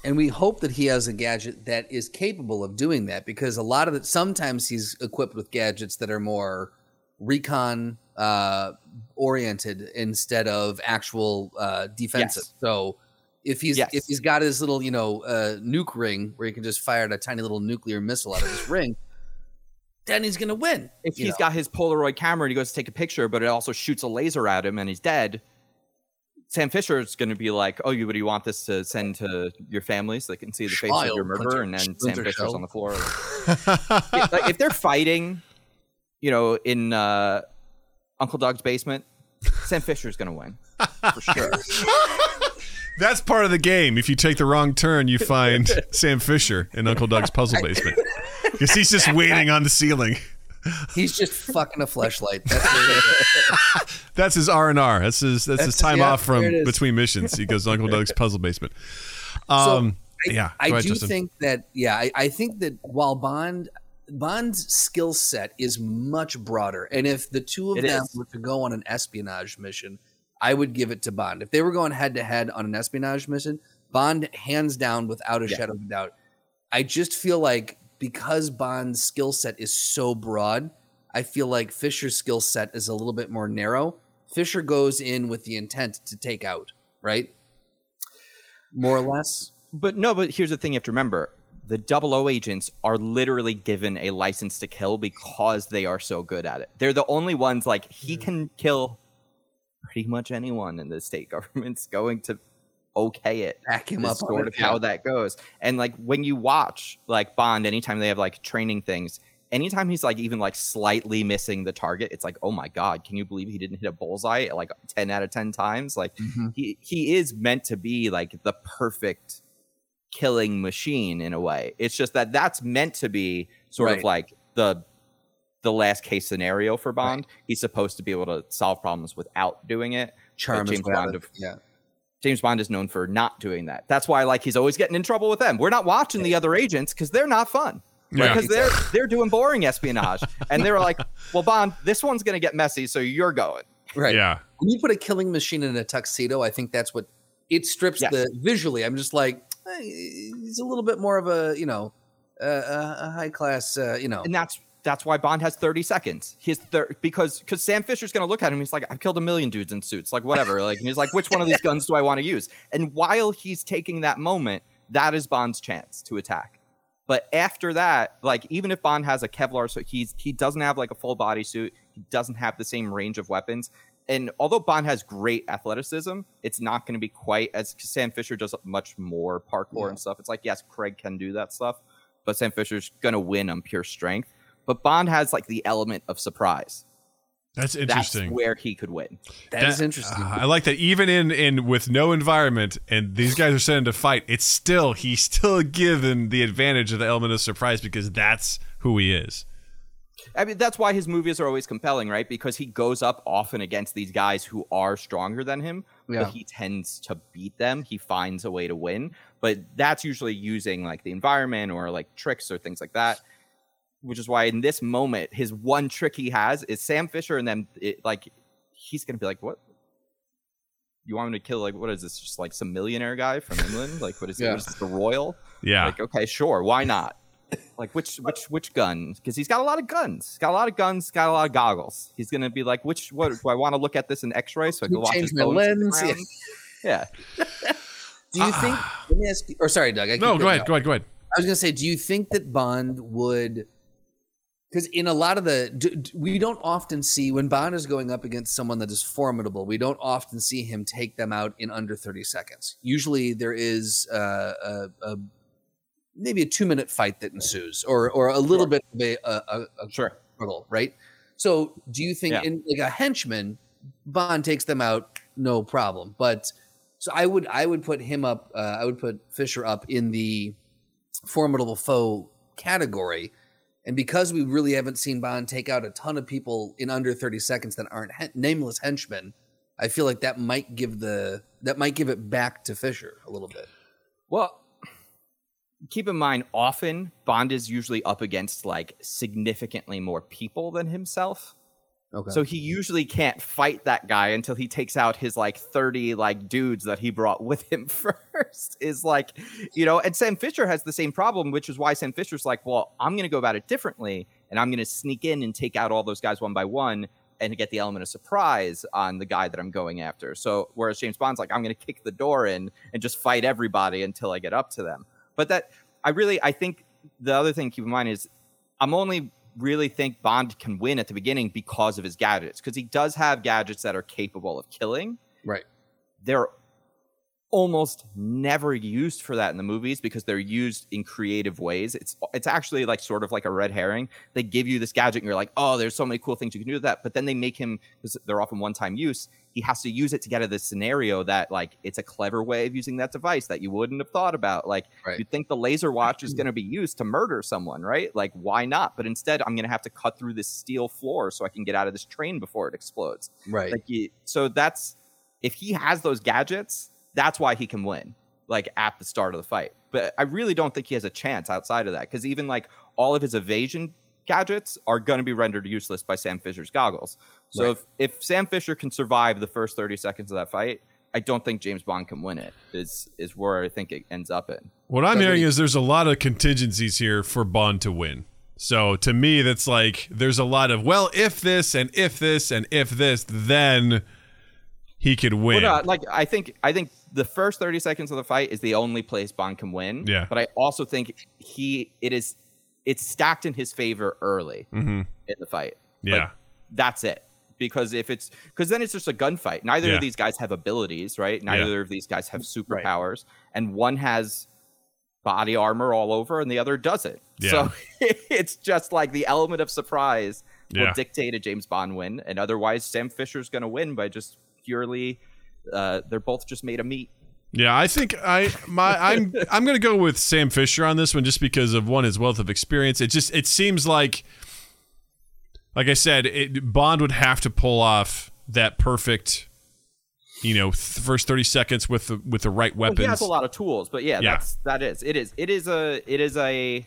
and we hope that he has a gadget that is capable of doing that because a lot of it sometimes he's equipped with gadgets that are more recon uh oriented instead of actual uh defensive Yes. so if he's Yes. if he's got his little you know uh nuke ring where he can just fire a tiny little nuclear missile out of his ring then he's gonna win If he's know. got his Polaroid camera and he goes to take a picture, but it also shoots a laser at him and he's dead, Sam Fisher is going to be like, "Oh, you, do you want this to send to your family so they can see the face of your murderer?" And then Sam Fisher's Cell. on the floor. Like, like, if they're fighting, you know, in uh, Uncle Doug's basement, Sam Fisher's going to win for sure. That's part of the game. If you take the wrong turn, you find Sam Fisher in Uncle Doug's puzzle basement because he's just waiting on the ceiling. he's just fucking a flashlight. that's what it is. That's his R and R. That's his. That's, his time yeah, off from there it is. between missions. He goes to Uncle Doug's puzzle basement. Um, I, yeah, I ahead, do Justin. think that yeah, I, I think that while Bond Bond's skill set is much broader, and if the two of It them is. were to go on an espionage mission, I would give it to Bond. If they were going head to head on an espionage mission, Bond hands down without a Yeah. shadow of a doubt. I just feel like because Bond's skill set is so broad, I feel like Fisher's skill set is a little bit more narrow. Fisher goes in with the intent to take out, right? More or less. But no, but here's the thing you have to remember. The double O agents are literally given a license to kill because they are so good at it. They're the only ones like he can kill pretty much anyone in the state government's going to okay it. Back him up sort it, of how yeah. that goes. And like when you watch like Bond, anytime they have like training things, anytime he's like even like slightly missing the target, it's like, oh my god, can you believe he didn't hit a bullseye like ten out of ten times? Like Mhm. he he is meant to be like the perfect killing machine in a way. It's just that that's meant to be sort Right. of like the the last case scenario for Bond. He's supposed to be able to solve problems without doing it. charm James is what I Bond of- yeah. James Bond is known for not doing that. That's why like he's always getting in trouble with them. We're not watching the other agents because they're not fun. Yeah. Because they're they're doing boring espionage. and they were like, Well, Bond, this one's gonna get messy, so you're going. Right. Yeah, When you put a killing machine in a tuxedo, I think that's what it strips Yes. the visually. I'm just like, eh, he's a little bit more of a, you know, uh, a, a high class, uh, you know. And that's that's why Bond has 30 seconds. His thir- because because Sam Fisher's gonna look at him. He's like, I've killed a million dudes in suits, like whatever. Like and he's like, which one of these guns do I want to use? And while he's taking that moment, that is Bond's chance to attack. But after that, like even if Bond has a Kevlar so he's he doesn't have like a full body suit. He doesn't have the same range of weapons. And although Bond has great athleticism, it's not going to be quite as Sam Fisher does much more parkour Yeah. and stuff. It's like yes, Craig can do that stuff, but Sam Fisher's going to win on pure strength. But Bond has like the element of surprise. That's That's interesting. where he could win. that is interesting. uh, I like that. Even in in with no environment, and these guys are sent to fight, it's still he's still given the advantage of the element of surprise because that's who he is. I mean, that's why his movies are always compelling, right? Because he goes up often against these guys who are stronger than him, Yeah. but he tends to beat them. He finds a way to win, but that's usually using like the environment or like tricks or things like that. Which is why in this moment, his one trick he has is Sam Fisher, and then it, like he's gonna be like, "What? You want me to kill like what is this? Just like some millionaire guy from England? Like what is it? Yeah. What is this? The royal? Yeah, Like, okay, sure, why not? Like, which which which gun? Because he's got a lot of guns. He's got a lot of guns. Got a lot of goggles. He's gonna be like, which what do I want to look at this in X-ray so I can You watch his my bones lens, yeah. Yeah. Do you think? Ah. Let me ask you. Or sorry, Doug. I no, go ahead, off. go ahead, go ahead. I was gonna say, do you think that Bond would? Because in a lot of the, d- d- we don't often see when Bond is going up against someone that is formidable. We don't often see him take them out in under thirty seconds. Usually, there is uh, a, a maybe a two minute fight that ensues, or or a little bit of a, a, a, a Sure. struggle, right? So, do you think Yeah. in like a henchman, Bond takes them out, no problem. But so I would I would put him up. Uh, I would put Fisher up in the formidable foe category. And because we really haven't seen Bond take out a ton of people in under 30 seconds that aren't hen- nameless henchmen, I feel like that might give the that might give it back to Fisher a little bit. Well, keep in mind, often Bond is usually up against like significantly more people than himself. Okay. So he usually can't fight that guy until he takes out his like 30 like dudes that he brought with him first. Is like, you know, and Sam Fisher has the same problem, which is why Sam Fisher's like, well, I'm going to go about it differently and I'm going to sneak in and take out all those guys one by one and get the element of surprise on the guy that I'm going after. So whereas James Bond's like, I'm going to kick the door in and just fight everybody until I get up to them. But that I really I think the other thing to keep in mind is I'm only really think Bond can win at the beginning because of his gadgets because he does have gadgets that are capable of killing. right. They're almost never used for that in the movies because they're used in creative ways. It's it's actually like sort of like a red herring. They give you this gadget and you're like, "Oh, there's so many cool things you can do with that." But then they make him because they're often one-time use. He has to use it to get out of this scenario that like it's a clever way of using that device that you wouldn't have thought about. Like Right. you'd think the laser watch is going to be used to murder someone, right? Like why not? But instead, I'm going to have to cut through this steel floor so I can get out of this train before it explodes. Right. Like you, so that's if he has those gadgets, that's why he can win. Like at the start of the fight, but I really don't think he has a chance outside of that because even like all of his evasion gadgets are going to be rendered useless by Sam Fisher's goggles. So Right. if if Sam Fisher can survive the first thirty seconds of that fight, I don't think James Bond can win it. Is is where I think it ends up in. What I'm Doug, hearing do is there's a lot of contingencies here for Bond to win. So to me, that's like there's a lot of well, if this and if this and if this, then he could win. Well, no, like I think I think the first 30 seconds of the fight is the only place Bond can win. Yeah. But I also think he it is it's stacked in his favor early mm-hmm. in the fight. Like, Yeah. that's it. Because if it's because then it's just a gunfight. Neither Yeah. of these guys have abilities, right? Neither of these guys have Right. superpowers, and one has body armor all over, and the other doesn't. Yeah. So it's just like the element of surprise Yeah. will dictate a James Bond win, and otherwise Sam Fisher's going to win by just purely. Uh, they're both just made of meat. Yeah, I think I my I'm I'm gonna go with Sam Fisher on this one just because of one his wealth of experience. It just it seems like, like I said, it, Bond would have to pull off that perfect, you know, th- first thirty seconds with the with the right Well, weapons. he has a lot of tools, but yeah, Yeah. that's that is it is it is a it is a.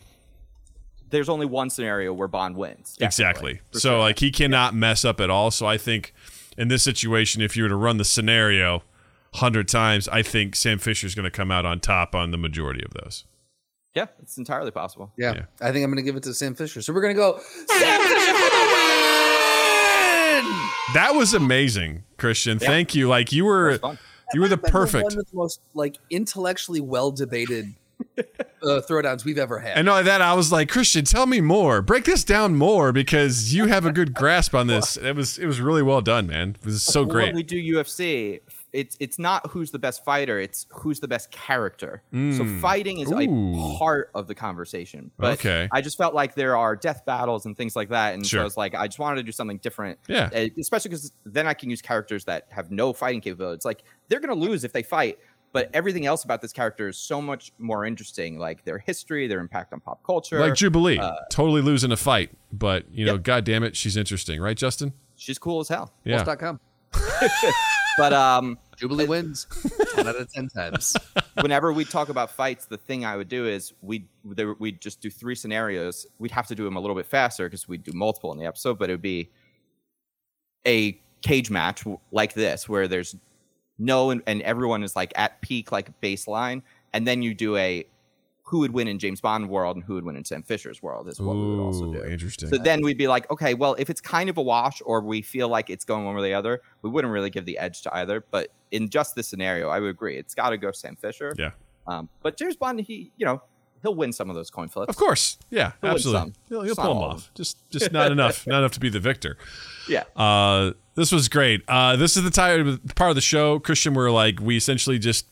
There's only one scenario where Bond wins. Exactly. So sure. like he cannot mess up at all. So I think in this situation, if you were to run the scenario hundred times, I think Sam Fisher is going to come out on top on the majority of those. Yeah, it's entirely possible. Yeah. Yeah. I think I'm going to give it to Sam Fisher. So we're going to go Sam Fisher for the win. That was amazing, Christian. Thank you. Like you were, you were the That might perfect. one of the most like intellectually well debated uh, throwdowns we've ever had. And not only that, I was like, Christian, tell me more. Break this down more because you have a good grasp on this. It was it was really well done, man. It was so great. When great. we do UFC, it's it's not who's the best fighter, it's who's the best character. So Mm. fighting is Ooh. a part of the conversation. But Okay. I just felt like there are death battles and things like that, and Sure. so I was like, I just wanted to do something different. Yeah. Uh, especially because then I can use characters that have no fighting capability. It's like they're gonna lose if they fight. But everything else about this character is so much more interesting, like their history, their impact on pop culture. Like Jubilee, uh, totally losing a fight, but you know, Yep. god damn it, she's interesting, right, Justin? She's cool as hell. Yeah. Wolf.com. But um, Jubilee wins 10 out of 10 times. whenever we talk about fights, the thing I would do is we we just do three scenarios. We'd have to do them a little bit faster because we'd do multiple in the episode, but it would be a cage match like this where there's no and, and everyone is like at peak like baseline, and then you do a who would win in James Bond world and who would win in Sam Fisher's world is what we would also Ooh, do. interesting. So then we'd be like, okay, well, if it's kind of a wash or we feel like it's going one way or the other, we wouldn't really give the edge to either. But in just this scenario, I would agree. It's got to go Sam Fisher. yeah. Um, but James Bond, he, you know, he'll win some of those coin flips. Of course. Yeah, He'll absolutely. He'll, he'll pull them of off. Just just not enough. Not enough to be the victor. Yeah. Uh, this was great. Uh, this is the time, part of the show, Christian, where like we essentially just,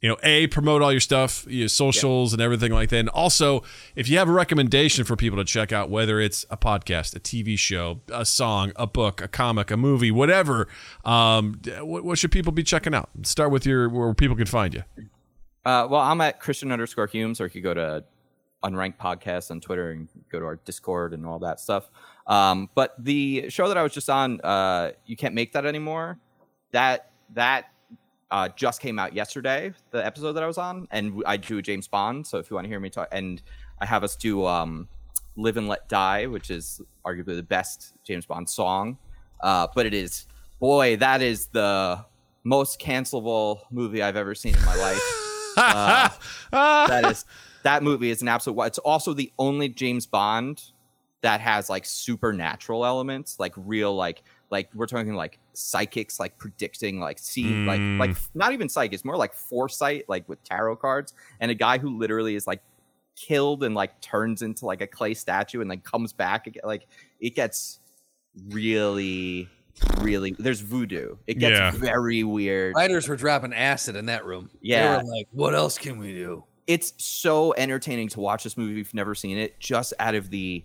you know, a promote all your stuff, your socials and everything like that. And also, if you have a recommendation for people to check out, whether it's a podcast, a TV show, a song, a book, a comic, a movie, whatever, um, what, what should people be checking out? Start with your where people can find you. Uh, well, I'm at Christian underscore Humes, or you could go to Unranked Podcast on Twitter and go to our Discord and all that stuff. Um, but the show that I was just on, uh, you can't make that anymore. That that uh, just came out yesterday. The episode that I was on, and I do James Bond. So if you want to hear me talk, and I have us do um, "Live and Let Die," which is arguably the best James Bond song. Uh, but it is, boy, that is the most cancelable movie I've ever seen in my life. Uh, that is that movie is an absolute. It's also the only James Bond that has like supernatural elements, like real, like like we're talking like psychics, like predicting, like see, like like not even psychic. It's more like foresight, like with tarot cards, and a guy who literally is like killed and like turns into like a clay statue and then comes back again. Like it gets really, really. There's voodoo. It gets Yeah. very weird. Writers were dropping acid in that room. Yeah. They were like, what else can we do? it's so entertaining to watch this movie if you've never seen it, just out of the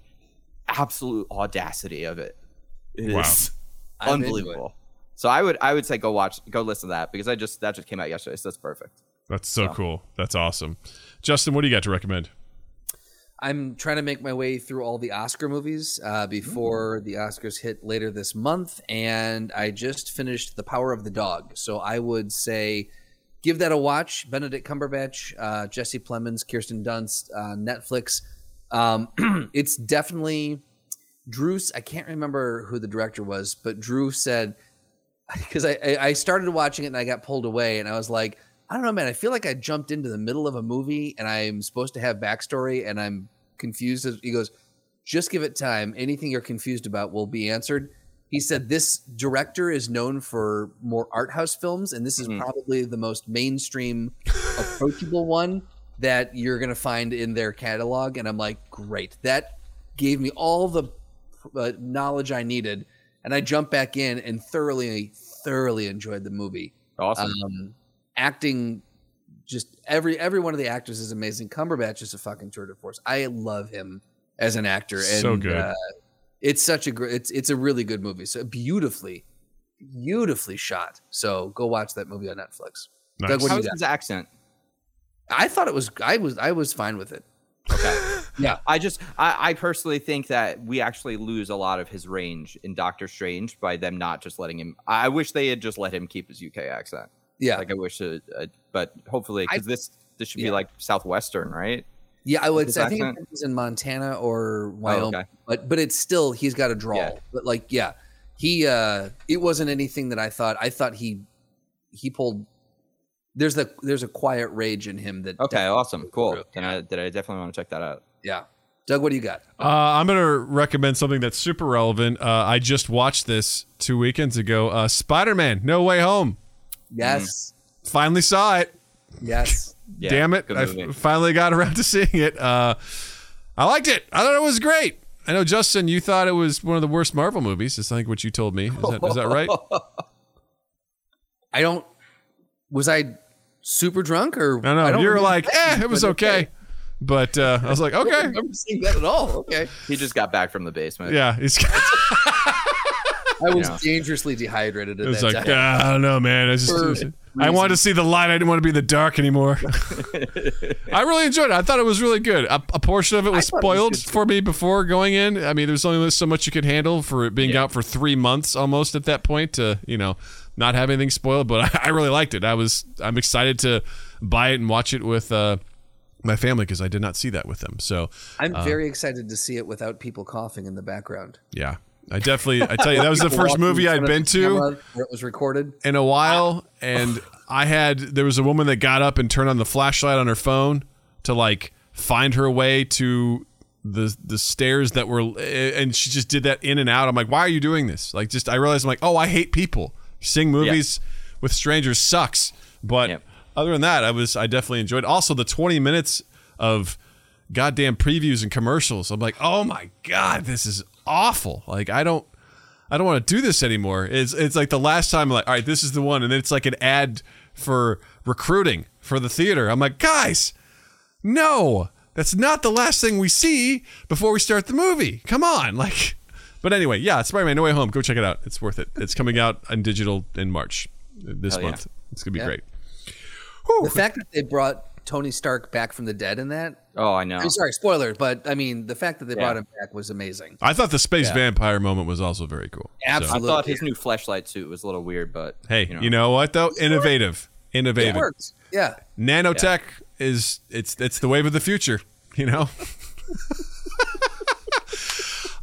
absolute audacity of it. It is Wow. I'm into unbelievable. So I would I would say go watch go listen to that because I just that just came out yesterday, so that's perfect. That's so cool. That's awesome. Justin, what do you got to recommend? I'm trying to make my way through all the Oscar movies uh, before the Oscars hit later this month, and I just finished The Power of the Dog. So I would say give that a watch. Benedict Cumberbatch, uh, Jesse Plemons, Kirsten Dunst, uh, Netflix. Um, it's definitely Drew's. I can't remember who the director was, but Drew said because I, I I started watching it and I got pulled away, and I was like, I don't know, man. I feel like I jumped into the middle of a movie and I'm supposed to have backstory and I'm confused. He goes, just give it time. Anything you're confused about will be answered. He said this director is known for more art house films, and this is Mhm. probably the most mainstream, approachable one that you're going to find in their catalog. And I'm like, great. That gave me all the uh, knowledge I needed. And I jumped back in and thoroughly, thoroughly enjoyed the movie Awesome. um, acting just every every one of the actors is amazing cumberbatch is a fucking tour de force i love him as an actor and So good. uh, it's such a great it's it's a really good movie so beautifully beautifully shot so go watch that movie on netflix Nice. Doug, what do you How's got? his accent? i thought it was i was i was fine with it Okay. yeah I just I, I personally think that we actually lose a lot of his range in Doctor Strange by them not just letting him. I wish they had just let him keep his UK accent. Yeah Like I wish, uh, uh, but hopefully because this this should be like southwestern, right? yeah i would say i think accent? it was in montana or wyoming okay. but but it's still he's got a draw. Yeah. but like yeah he uh it wasn't anything that i thought i thought he he pulled there's the there's a quiet rage in him that Okay, awesome, cool. through. Then I, then I definitely want to check that out. yeah. Doug, what do you got? Uh, I'm going to recommend something that's super relevant. Uh, I just watched this two weekends ago. Uh, Spider Man No Way Home. Yes. Finally saw it. Yes. Yeah, Damn it. good I movie. finally got around to seeing it. Uh, I liked it. I thought it was great. I know, Justin, you thought it was one of the worst Marvel movies. Is I think what you told me. Is that, is that right? I don't. Was I super drunk or? I know. don't You're like, that, eh, it was but okay. But uh, I was like, I don't okay. remember seeing that at all. Okay. He just got back from the basement. Yeah. He's, I was Yeah. dangerously dehydrated at it was that like, time. "Ah, I don't know, man. I just. For I wanted to see the light. I didn't want to be in the dark anymore. I really enjoyed it. I thought it was really good. A, a portion of it was thought it was spoiled for me before going in. I mean, there's only so much you could handle for it being out for three months almost at that point to, you know, not have anything spoiled. But I, I really liked it. I was, I'm excited to buy it and watch it with uh, my family because I did not see that with them. So, I'm uh, very excited to see it without people coughing in the background. yeah, I definitely, I tell you, that was the first movie I'd been to. Where it was recorded. in a while and I had there was a woman that got up and turned on the flashlight on her phone to like find her way to the the stairs that were and she just did that in and out. I'm like, "Why are you doing this?" Like just I realized I'm like, "Oh, I hate people. Seeing movies with strangers sucks." But Yep. other than that, I was I definitely enjoyed. Also the 20 minutes of goddamn previews and commercials. I'm like, "Oh my god, this is awful." Like I don't I don't want to do this anymore. It's it's like the last time I'm like, all right, this is the one, and then it's like an ad for recruiting for the theater. I'm like, guys, no, that's not the last thing we see before we start the movie. Come on, like. But anyway, yeah, Spider-Man: No Way Home. Go check it out. It's worth it. It's coming out on digital in March uh, this Hell yeah. month. It's gonna be Yeah. great. The fact that they brought Tony Stark back from the dead in that. Oh, I know. I'm sorry, spoiler, but I mean the fact that they Yeah. brought him back was amazing. I thought the space vampire moment was also very cool. So, I thought his new flashlight suit was a little weird, but hey, you know, you know what though? Innovative, It innovative. works. Yeah. nanotech is it's it's the wave of the future you know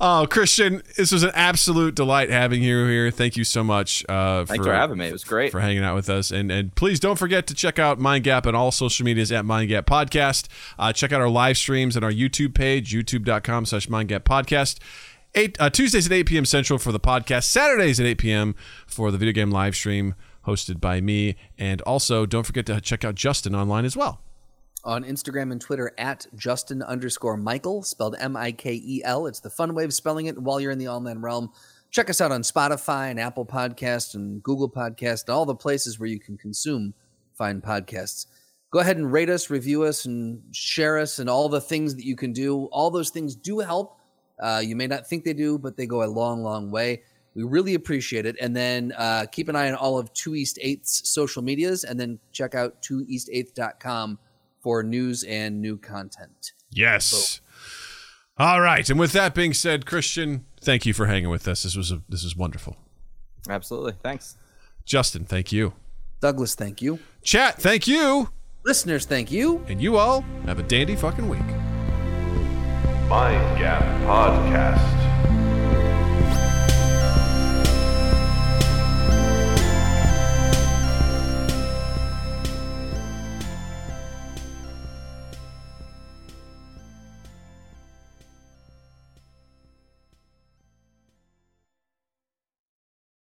oh christian this was an absolute delight having you here thank you so much uh thanks for having me. It was great. for hanging out with us and and please don't forget to check out mind gap on all social medias at mind gap podcast uh, check out our live streams and our youtube page youtube.com slash mind gap podcast Eight, uh, Tuesdays at 8 p.m. Central for the podcast. Saturdays at 8 p.m. for the video game live stream hosted by me. And also, don't forget to check out Justin online as well. On Instagram and Twitter at Justin underscore Michael, spelled M I K E L. It's the fun way of spelling it while you're in the online realm. Check us out on Spotify and Apple Podcast and Google Podcast and all the places where you can consume fine podcasts. Go ahead and rate us, review us, and share us, and all the things that you can do. All those things do help. Uh, you may not think they do, but they go a long, long way. We really appreciate it. And then uh, keep an eye on all of 2 East 8th's social medias, and then check out 2east8th.com for news and new content. Yes. All right. And with that being said, Christian, thank you for hanging with us. This was a, this was wonderful. Absolutely. Thanks. Justin, thank you. Douglas, thank you. Chat, thank you. Listeners, thank you. And you all have a dandy fucking week. Mind Gap Podcast.